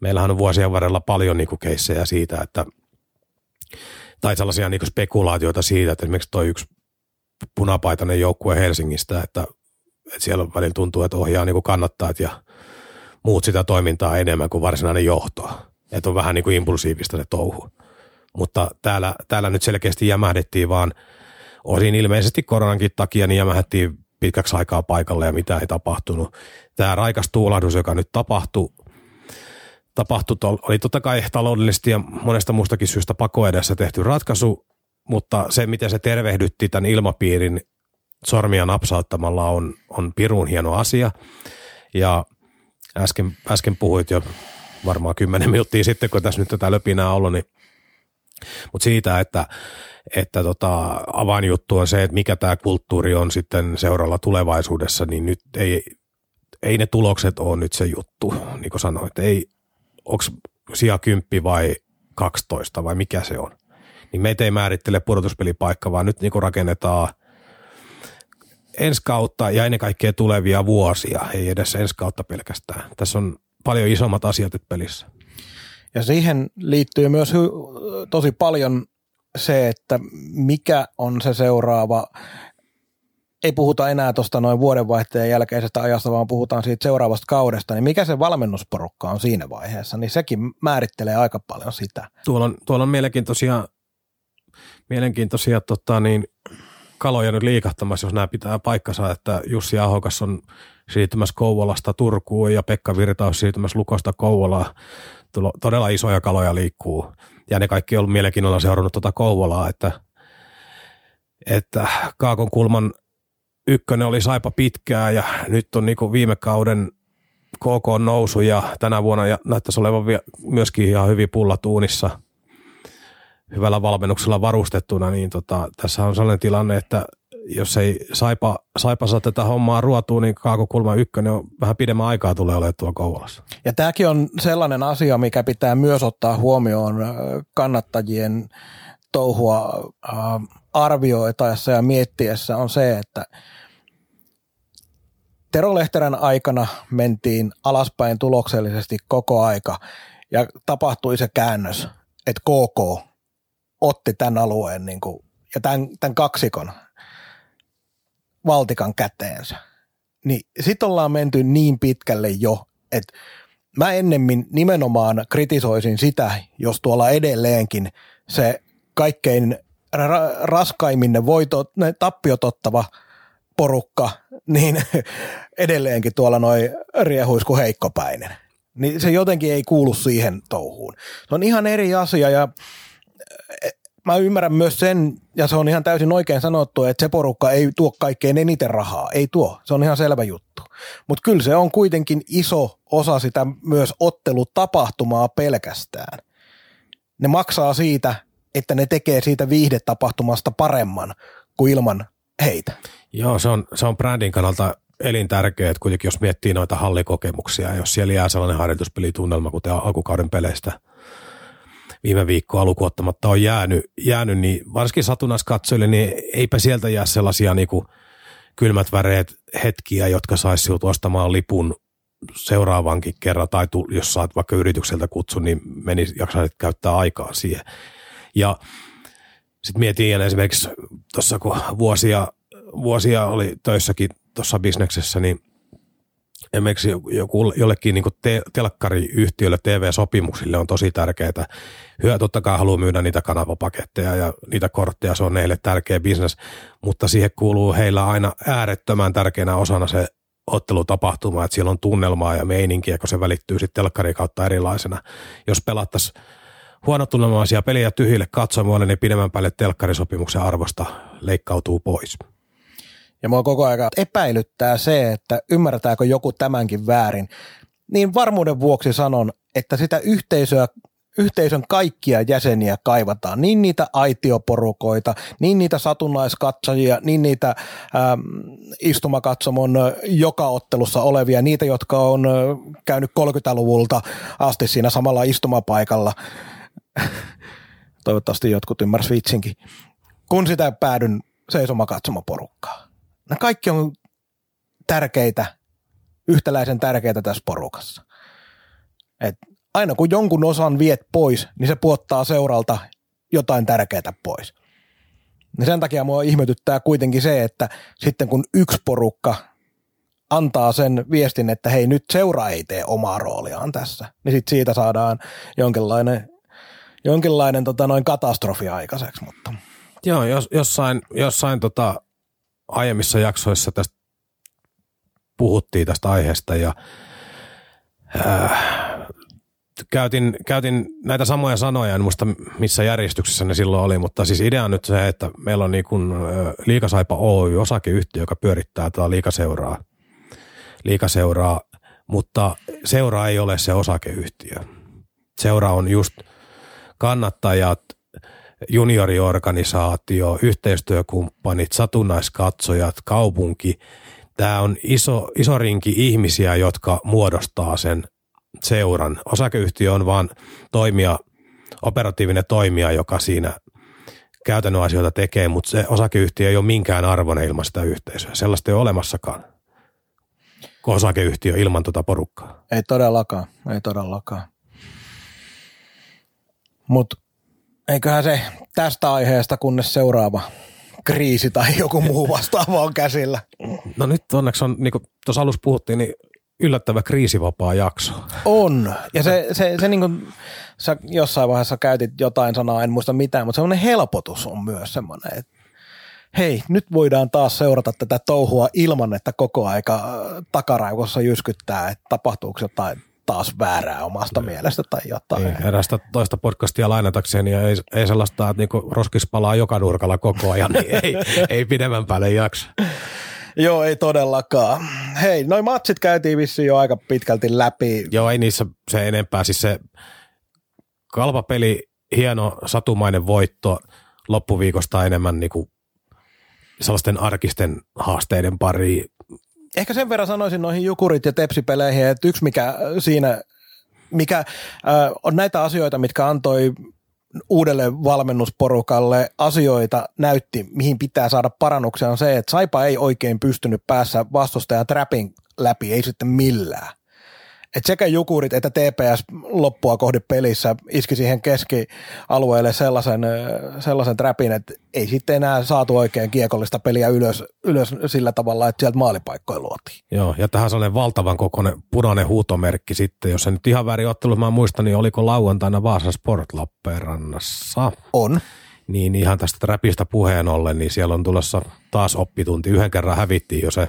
Meillähän on vuosien varrella paljon niin kuin keissejä siitä, että tai sellaisia niin spekulaatioita siitä, että esimerkiksi toi yksi punapaitainen joukkue Helsingistä, että, että siellä välillä tuntuu, että ohjaa niin kuin kannattajat ja muut sitä toimintaa enemmän kuin varsinainen johto. Että on vähän niin kuin impulsiivista se touhu. Mutta täällä, täällä nyt selkeästi jämähdettiin vaan osin ilmeisesti koronankin takia, niin jämähdettiin pitkäksi aikaa paikalle ja mitä ei tapahtunut. Tämä raikas tuulahdus, joka nyt tapahtui, tapahtui oli totta kai taloudellisesti ja monesta muustakin syystä pako edessä tehty ratkaisu, mutta se, miten se tervehdytti tämän ilmapiirin sormia napsauttamalla on, on pirun hieno asia. Ja äsken, äsken puhuit jo varmaan kymmenen minuuttia sitten, kun tässä nyt tätä löpinää ollut, niin mutta siitä, että, että tota, avainjuttu on se, että mikä tämä kulttuuri on sitten seuralla tulevaisuudessa, niin nyt ei, ei ne tulokset ole nyt se juttu, niin kuin sanoit. Ei, onko sija 10 vai 12 vai mikä se on. Niin meitä ei määrittele pudotuspelipaikka, vaan nyt niin rakennetaan – ensi kautta ja ennen kaikkea tulevia vuosia, ei edes ensi kautta pelkästään. Tässä on paljon isommat asiat nyt pelissä. Ja siihen liittyy myös hy- tosi paljon se, että mikä on se seuraava ei puhuta enää tuosta noin vuodenvaihteen jälkeisestä ajasta, vaan puhutaan siitä seuraavasta kaudesta, niin mikä se valmennusporukka on siinä vaiheessa, niin sekin määrittelee aika paljon sitä. Tuolla on, tuolla on mielenkiintoisia, mielenkiintoisia tota, niin, kaloja nyt liikahtamassa, jos nämä pitää paikkansa, että Jussi Ahokas on siirtymässä Kouvolasta Turkuun ja Pekka Virta on siirtymässä Lukosta Kouvolaan. Todella isoja kaloja liikkuu ja ne kaikki on ollut mielenkiinnolla seurannut tuota Kouvolaa, että, että Kaakon kulman ykkönen oli saipa pitkää ja nyt on niin viime kauden KK nousu ja tänä vuonna ja näyttäisi olevan myöskin ihan hyvin pullatuunissa hyvällä valmennuksella varustettuna, niin tota, tässä on sellainen tilanne, että jos ei Saipa, Saipa saa tätä hommaa ruotua, niin Kaakokulma ykkönen on vähän pidemmän aikaa tulee olemaan tuolla Kouvolassa. Ja tämäkin on sellainen asia, mikä pitää myös ottaa huomioon kannattajien touhua arvioitaessa ja miettiessä on se, että Tero Lehterän aikana mentiin alaspäin tuloksellisesti koko aika ja tapahtui se käännös, että KK otti tämän alueen niin kuin, ja tämän, tämän kaksikon valtikan käteensä. Niin sit ollaan menty niin pitkälle jo, että mä ennemmin nimenomaan kritisoisin sitä, jos tuolla edelleenkin se kaikkein ra- raskaimmin ne, voitot, ne tappiot ottava porukka, niin edelleenkin tuolla noin riehuis kuin heikkopäinen. Niin se jotenkin ei kuulu siihen touhuun. Se on ihan eri asia ja mä ymmärrän myös sen, ja se on ihan täysin oikein sanottu, että se porukka ei tuo kaikkein eniten rahaa. Ei tuo, se on ihan selvä juttu. Mutta kyllä se on kuitenkin iso osa sitä myös ottelutapahtumaa pelkästään. Ne maksaa siitä, että ne tekee siitä viihdetapahtumasta paremman kuin ilman heitä. Joo, se on, se on brändin kannalta elintärkeää, että kuitenkin jos miettii noita hallikokemuksia, jos siellä jää sellainen harjoituspelitunnelma, kuten alkukauden peleistä – viime viikkoa lukuottamatta on jäänyt, jäänyt niin varsinkin satunnaiskatsojille, niin eipä sieltä jää sellaisia niin kuin kylmät väreet hetkiä, jotka saisi sinut ostamaan lipun seuraavankin kerran, tai jos saat vaikka yritykseltä kutsun, niin meni, jaksaisit käyttää aikaa siihen. Ja sitten mietin esimerkiksi tuossa, kun vuosia, vuosia oli töissäkin tuossa bisneksessä, niin – esimerkiksi joku, jollekin niin te, telkkariyhtiölle, TV-sopimuksille on tosi tärkeää. Hyö totta kai haluaa myydä niitä kanavapaketteja ja niitä kortteja, se on heille tärkeä bisnes, mutta siihen kuuluu heillä aina äärettömän tärkeänä osana se ottelutapahtuma, että siellä on tunnelmaa ja meininkiä, kun se välittyy sitten telkkarin kautta erilaisena. Jos pelattaisiin huonotunnelmaisia peliä tyhjille katsomoille, niin pidemmän päälle telkkarisopimuksen arvosta leikkautuu pois. Ja mua koko ajan epäilyttää se, että ymmärtääkö joku tämänkin väärin. Niin varmuuden vuoksi sanon, että sitä yhteisöä yhteisön kaikkia jäseniä kaivataan, niin niitä aitioporukoita, niin niitä satunnaiskatsojia, niin niitä ähm, istumakatsomon joka ottelussa olevia, niitä, jotka on käynyt 30-luvulta asti siinä samalla istumapaikalla. Toivottavasti jotkut ymmärsivät vitsinkin. Kun sitä päädyn seisomakatsomaporukkaa. Nämä kaikki on tärkeitä, yhtäläisen tärkeitä tässä porukassa. Et aina kun jonkun osan viet pois, niin se puottaa seuralta jotain tärkeää pois. Ja sen takia mua ihmetyttää kuitenkin se, että sitten kun yksi porukka antaa sen viestin, että hei nyt seura ei tee omaa rooliaan tässä, niin sitten siitä saadaan jonkinlainen, jonkinlainen tota noin katastrofi aikaiseksi. Mutta. Joo, jos, jossain, jossain tota, aiemmissa jaksoissa tästä puhuttiin tästä aiheesta ja äh, käytin, käytin näitä samoja sanoja, en muista missä järjestyksessä ne silloin oli, mutta siis idea on nyt se, että meillä on niin kuin Liikasaipa Oy, osakeyhtiö, joka pyörittää tätä liikaseuraa, liikaseuraa, mutta seura ei ole se osakeyhtiö. Seura on just kannattajat, junioriorganisaatio, yhteistyökumppanit, satunnaiskatsojat, kaupunki. Tämä on iso, iso rinki ihmisiä, jotka muodostaa sen seuran. Osakeyhtiö on vain toimija, operatiivinen toimija, joka siinä käytännön asioita tekee, mutta se osakeyhtiö ei ole minkään arvoinen ilman sitä yhteisöä. Sellaista ei ole olemassakaan osakeyhtiö ilman tuota porukkaa. Ei todellakaan, ei todellakaan. Mutta eiköhän se tästä aiheesta, kunnes seuraava kriisi tai joku muu vastaava on käsillä. No nyt onneksi on, niin kuin tuossa alussa puhuttiin, niin yllättävä kriisivapaa jakso. On. Ja se, se, se niin kuin, sä jossain vaiheessa käytit jotain sanaa, en muista mitään, mutta semmoinen helpotus on myös semmoinen, että hei, nyt voidaan taas seurata tätä touhua ilman, että koko aika takaraivossa jyskyttää, että tapahtuuko jotain taas väärää omasta no. mielestä tai jotain. Niin, erästä toista podcastia lainatakseni ja ei, ei sellaista, että niinku roskis palaa joka nurkalla koko ajan, niin ei, ei pidemmän päälle jaksa. Joo, ei todellakaan. Hei, noin matsit käytiin vissiin jo aika pitkälti läpi. Joo, ei niissä se enempää. Siis se kalpapeli, hieno satumainen voitto loppuviikosta enemmän niinku sellaisten arkisten haasteiden pari. Ehkä sen verran sanoisin noihin jukurit ja tepsipeleihin, että yksi mikä siinä, mikä äh, on näitä asioita, mitkä antoi uudelle valmennusporukalle asioita näytti, mihin pitää saada parannuksia, on se, että Saipa ei oikein pystynyt päässä vastustajan trapin läpi, ei sitten millään että sekä Jukurit että TPS loppua kohde pelissä iski siihen keskialueelle sellaisen, sellaisen trapin, että ei sitten enää saatu oikein kiekollista peliä ylös, ylös sillä tavalla, että sieltä maalipaikkoja luotiin. Joo, ja tähän sellainen valtavan kokoinen punainen huutomerkki sitten, jos se nyt ihan väärin ottelu, mä muistan, niin oliko lauantaina Vaasa Sport Lappeenrannassa? On. Niin ihan tästä trapista puheen ollen, niin siellä on tulossa taas oppitunti. Yhden kerran hävittiin jo se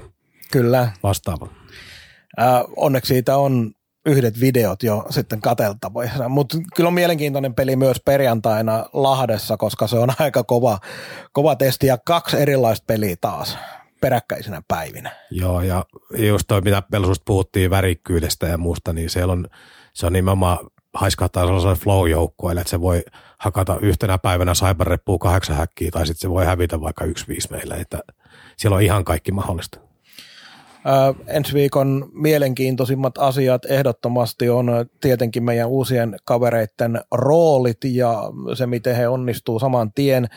Kyllä. vastaava. Äh, onneksi siitä on yhdet videot jo sitten kateltavoissa. Mutta kyllä on mielenkiintoinen peli myös perjantaina Lahdessa, koska se on aika kova, kova testi ja kaksi erilaista peliä taas peräkkäisenä päivinä. Joo, ja just toi, mitä Pelsusta puhuttiin värikkyydestä ja muusta, niin siellä on, se on nimenomaan haiskahtaa sellaisen flow-joukkueelle, että se voi hakata yhtenä päivänä saipareppuun kahdeksan häkkiä, tai sitten se voi hävitä vaikka yksi viisi meille, että siellä on ihan kaikki mahdollista. Ensi viikon mielenkiintoisimmat asiat ehdottomasti on tietenkin meidän uusien kavereiden roolit ja se, miten he onnistuu saman tien.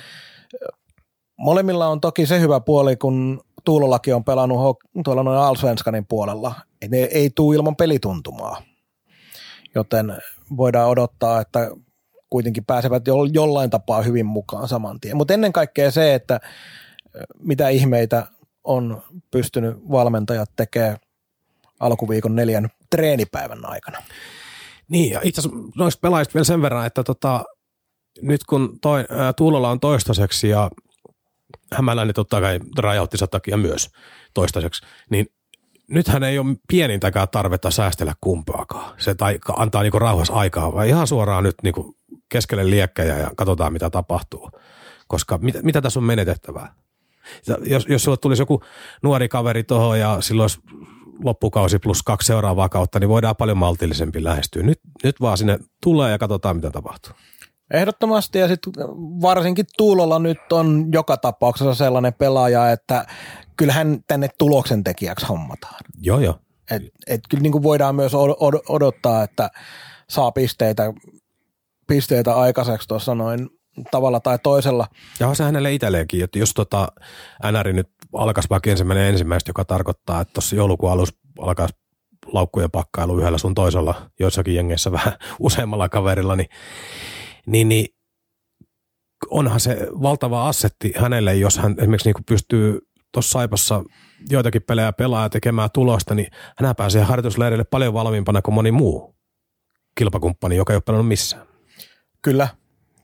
Molemmilla on toki se hyvä puoli, kun Tuulollakin on pelannut tuolla noin Alsvenskanin puolella, ne ei tule ilman pelituntumaa. Joten voidaan odottaa, että kuitenkin pääsevät jollain tapaa hyvin mukaan saman tien. Mutta ennen kaikkea se, että mitä ihmeitä on pystynyt valmentajat tekemään alkuviikon neljän treenipäivän aikana. Niin, ja itse asiassa noista pelaajista vielä sen verran, että tota, nyt kun toi, ää, Tuulolla on toistaiseksi ja Hämäläinen totta kai rajoitti takia myös toistaiseksi, niin nythän ei ole pienintäkään tarvetta säästellä kumpaakaan. Se tai antaa niinku rauhassa aikaa, vai ihan suoraan nyt niinku keskelle liekkejä ja katsotaan mitä tapahtuu. Koska mit, mitä tässä on menetettävää? Jos, jos sulle tulisi joku nuori kaveri tuohon ja silloin olisi loppukausi plus kaksi seuraavaa kautta, niin voidaan paljon maltillisempi lähestyä. Nyt, nyt vaan sinne tulee ja katsotaan, mitä tapahtuu. Ehdottomasti ja sitten varsinkin Tuulolla nyt on joka tapauksessa sellainen pelaaja, että kyllähän tänne tuloksen tekijäksi hommataan. Joo, joo. Et, et kyllä niin kuin voidaan myös odottaa, että saa pisteitä, pisteitä aikaiseksi tuossa noin tavalla tai toisella. Ja se hänelle itselleenkin, että jos tota NR nyt alkaisi vaikka ensimmäinen ensimmäistä, joka tarkoittaa, että tuossa joulukuun alussa alkaisi laukkujen pakkailu yhdellä sun toisella, joissakin jengeissä vähän useammalla kaverilla, niin, niin, niin onhan se valtava assetti hänelle, jos hän esimerkiksi niin pystyy tuossa Saipassa joitakin pelejä pelaa ja tekemään tulosta, niin hän pääsee harjoitusleirille paljon valmiimpana kuin moni muu kilpakumppani, joka ei ole pelannut missään. Kyllä,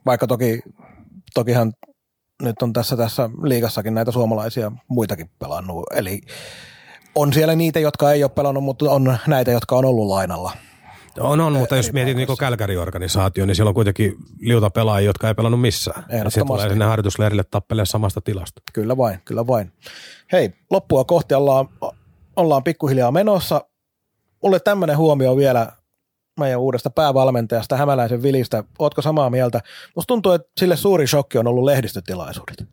vaikka toki, tokihan nyt on tässä, tässä liigassakin näitä suomalaisia muitakin pelannut. Eli on siellä niitä, jotka ei ole pelannut, mutta on näitä, jotka on ollut lainalla. On, on, mutta jos mietit niin Kälkäri-organisaatio, niin siellä on kuitenkin liuta pelaajia, jotka ei pelannut missään. Sitten tulee sinne harjoitusleirille tappelee samasta tilasta. Kyllä vain, kyllä vain. Hei, loppua kohti ollaan, ollaan pikkuhiljaa menossa. Mulle tämmöinen huomio vielä meidän uudesta päävalmentajasta Hämäläisen Vilistä. Ootko samaa mieltä? Musta tuntuu, että sille suuri shokki on ollut lehdistötilaisuudet.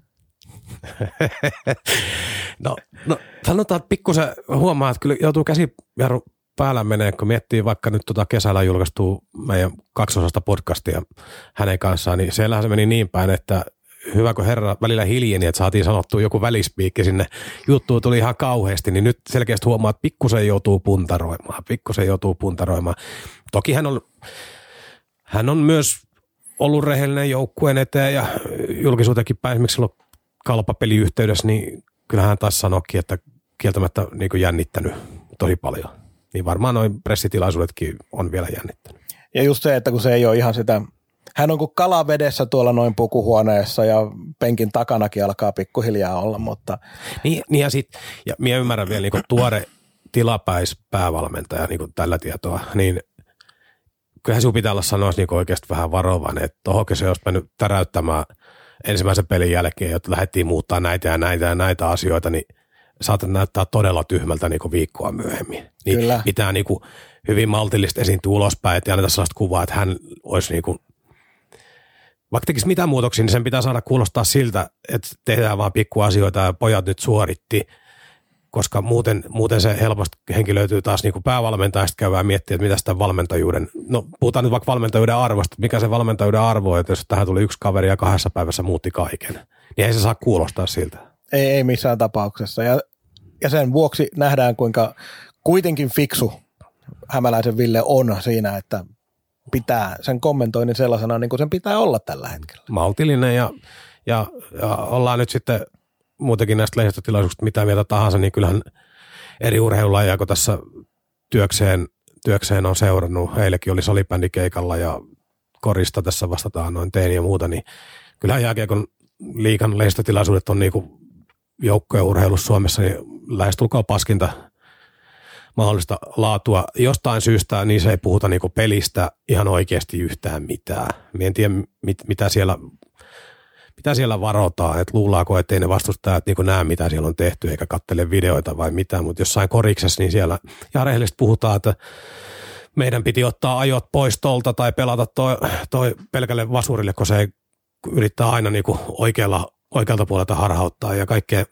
no, no sanotaan, että pikkusen huomaa, että kyllä joutuu käsi päällä menee, kun miettii vaikka nyt tuota kesällä julkaistuu meidän kaksosasta podcastia hänen kanssaan, niin siellähän se meni niin päin, että hyvä kun herra välillä hiljeni, että saatiin sanottua joku välispiikki sinne. Juttu tuli ihan kauheasti, niin nyt selkeästi huomaa, että pikkusen joutuu puntaroimaan. Pikkusen joutuu puntaroimaan. Toki hän on, hän on myös ollut rehellinen joukkueen eteen ja julkisuutenkin päin. Esimerkiksi silloin kalpapeliyhteydessä, niin kyllähän hän taas sanoikin, että kieltämättä niin jännittänyt tosi paljon. Niin varmaan noin pressitilaisuudetkin on vielä jännittänyt. Ja just se, että kun se ei ole ihan sitä, hän on kuin kala vedessä tuolla noin pukuhuoneessa ja penkin takanakin alkaa pikkuhiljaa olla, mutta. Niin, niin ja sitten, ja minä ymmärrän vielä niin tuore tilapäispäävalmentaja niin tällä tietoa, niin kyllähän sinun pitää olla sanoa niin oikeasti vähän varovainen, että tohonkin se olisi mennyt täräyttämään ensimmäisen pelin jälkeen, että lähdettiin muuttaa näitä ja näitä ja näitä asioita, niin saatat näyttää todella tyhmältä niin viikkoa myöhemmin. Niin Kyllä. Pitää niin kuin hyvin maltillisesti esiintyä ulospäin, että anneta sellaista kuvaa, että hän olisi niin kuin, vaikka tekisi mitään muutoksia, niin sen pitää saada kuulostaa siltä, että tehdään vaan pikkuasioita ja pojat nyt suoritti – koska muuten, muuten se helposti henkilöityy taas niin kuin päävalmentajasta käyvää miettiä, että mitä sitä valmentajuuden, no puhutaan nyt vaikka valmentajuuden arvosta, mikä se valmentajuuden arvo on, että jos tähän tuli yksi kaveri ja kahdessa päivässä muutti kaiken, niin ei se saa kuulostaa siltä. Ei, ei missään tapauksessa. Ja, ja sen vuoksi nähdään, kuinka kuitenkin fiksu Hämäläisen Ville on siinä, että pitää sen kommentoinnin sellaisena, niin kuin sen pitää olla tällä hetkellä. Maltillinen ja, ja, ja ollaan nyt sitten – muutenkin näistä lehdistötilaisuuksista mitä mieltä tahansa, niin kyllähän eri urheilulajeja, kun tässä työkseen, työkseen on seurannut, heillekin oli salibändikeikalla ja korista tässä vastataan noin tein ja muuta, niin kyllähän jääkiekon liikan lehdistötilaisuudet on niin joukkojen urheilussa Suomessa niin lähestulkoon paskinta mahdollista laatua. Jostain syystä niin se ei puhuta niin pelistä ihan oikeasti yhtään mitään. Mie en tiedä, mit, mitä siellä mitä siellä varotaan, että luullaako, ettei ne vastustajat niin näe, mitä siellä on tehty, eikä kattele videoita vai mitä, mutta jossain koriksessa, niin siellä ihan rehellisesti puhutaan, että meidän piti ottaa ajot pois tolta tai pelata toi, toi pelkälle vasurille, kun se yrittää aina niin kuin oikealla, oikealta puolelta harhauttaa ja kaikkea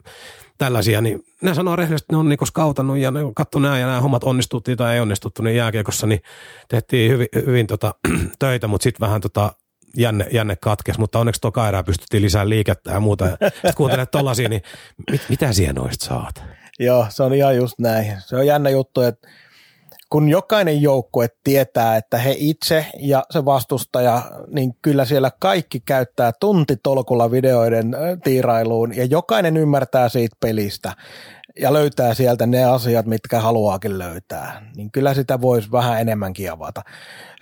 tällaisia, niin ne sanoo rehellisesti, että ne on niin skautannut ja ne katso nämä ja nämä hommat onnistuttiin tai ei onnistuttu, niin jääkiekossa niin tehtiin hyvin, hyvin tota, töitä, mutta sitten vähän tota, jänne, jänne katkes, mutta onneksi toka erää pystyttiin lisää liikettä ja muuta. Sitten kuuntelet tollasia, niin mit, mitä siihen noista saat? Joo, se on ihan just näin. Se on jännä juttu, että kun jokainen joukkue tietää, että he itse ja se vastustaja, niin kyllä siellä kaikki käyttää tuntitolkulla videoiden tiirailuun ja jokainen ymmärtää siitä pelistä ja löytää sieltä ne asiat, mitkä haluaakin löytää, niin kyllä sitä voisi vähän enemmänkin avata.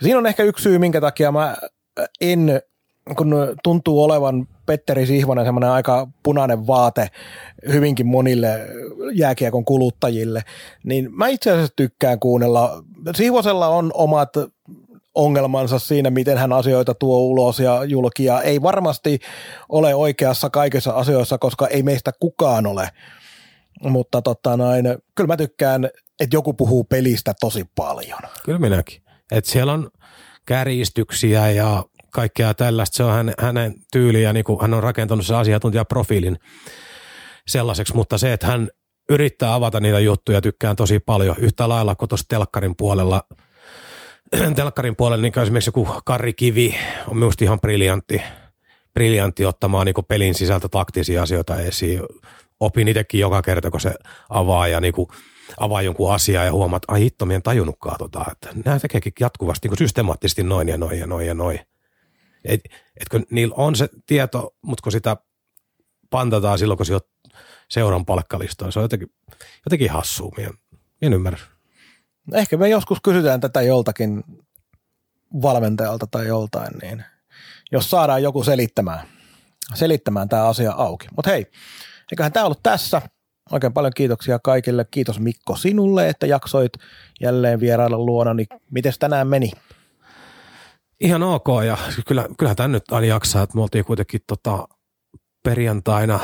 Siinä on ehkä yksi syy, minkä takia mä en, kun tuntuu olevan Petteri Sihvonen semmoinen aika punainen vaate hyvinkin monille jääkiekon kuluttajille, niin mä itse asiassa tykkään kuunnella. Sihvosella on omat ongelmansa siinä, miten hän asioita tuo ulos ja julkia. Ei varmasti ole oikeassa kaikissa asioissa, koska ei meistä kukaan ole. Mutta totta noin, kyllä mä tykkään, että joku puhuu pelistä tosi paljon. Kyllä minäkin. Et siellä on kärjistyksiä ja kaikkea tällaista. Se on hänen, hänen tyyli ja niin kuin hän on rakentanut sen asiantuntijaprofiilin sellaiseksi, mutta se, että hän yrittää avata niitä juttuja, tykkään tosi paljon. Yhtä lailla kuin tuossa telkkarin puolella, telkkarin puolella, niin esimerkiksi joku Karri Kivi on minusta ihan briljantti, briljantti ottamaan niin pelin sisältä taktisia asioita esiin. Opin itsekin joka kerta, kun se avaa ja niin kuin avaa jonkun asiaa ja huomaat, ai hitto, en tajunnutkaan tota, että nämä tekeekin jatkuvasti niin systemaattisesti noin ja noin ja noin ja noin. Et, et kun niillä on se tieto, mutta kun sitä pantataan silloin, kun se on seuran palkkalistoon, se on jotenkin, jotenkin hassua. Mien, en ymmärrä. Ehkä me joskus kysytään tätä joltakin valmentajalta tai joltain, niin jos saadaan joku selittämään, selittämään tämä asia auki. Mutta hei, eiköhän tämä ollut tässä. Oikein paljon kiitoksia kaikille. Kiitos Mikko sinulle, että jaksoit jälleen vierailla luona. Niin miten tänään meni? Ihan ok ja kyllä, kyllähän tämä nyt aina jaksaa, että me oltiin kuitenkin tota perjantaina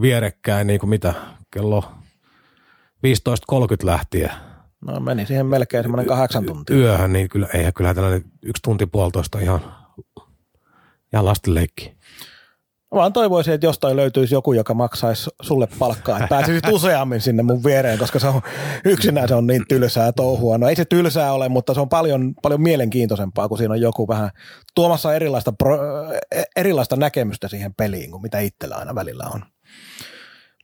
vierekkäin niin kuin mitä kello 15.30 lähtien. No meni siihen melkein semmoinen kahdeksan tuntia. Yöhön, niin kyllä, eihän kyllä tällainen yksi tunti puolitoista ihan, ihan lastenleikki. Vaan toivoisin, että jostain löytyisi joku, joka maksaisi sulle palkkaa, että pääsisit useammin sinne mun viereen, koska se on yksinään se on niin tylsää touhua. No ei se tylsää ole, mutta se on paljon, paljon mielenkiintoisempaa, kun siinä on joku vähän tuomassa erilaista, pro, erilaista näkemystä siihen peliin, kuin mitä itsellä aina välillä on.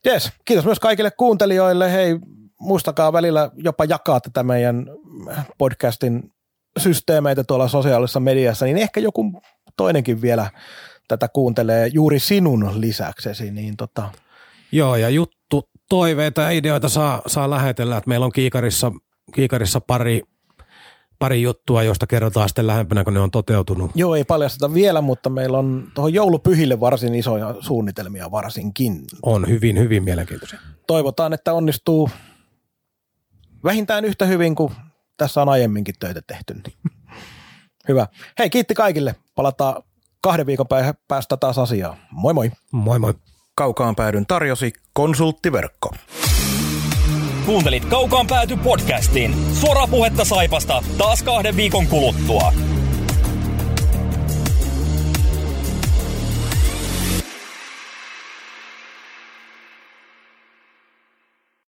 Yes, kiitos myös kaikille kuuntelijoille. Hei, muistakaa välillä jopa jakaa tätä meidän podcastin systeemeitä tuolla sosiaalisessa mediassa, niin ehkä joku toinenkin vielä tätä kuuntelee juuri sinun lisäksesi, niin tota, Joo, ja juttu, toiveita ja ideoita saa, saa lähetellä. Että meillä on kiikarissa, kiikarissa pari, pari juttua, joista kerrotaan sitten lähempänä, kun ne on toteutunut. joo ei paljasteta vielä, mutta meillä on tuohon joulupyhille varsin isoja suunnitelmia varsinkin. On hyvin, hyvin mielenkiintoisia. Toivotaan, että onnistuu vähintään yhtä hyvin kuin tässä on aiemminkin töitä tehty. Hyvä. Hei, kiitti kaikille. Palataan kahden viikon pää- päästä taas asiaan. Moi moi. Moi moi. Kaukaan päädyn tarjosi konsulttiverkko. Kuuntelit Kaukaan pääty podcastin. Suoraa puhetta Saipasta taas kahden viikon kuluttua.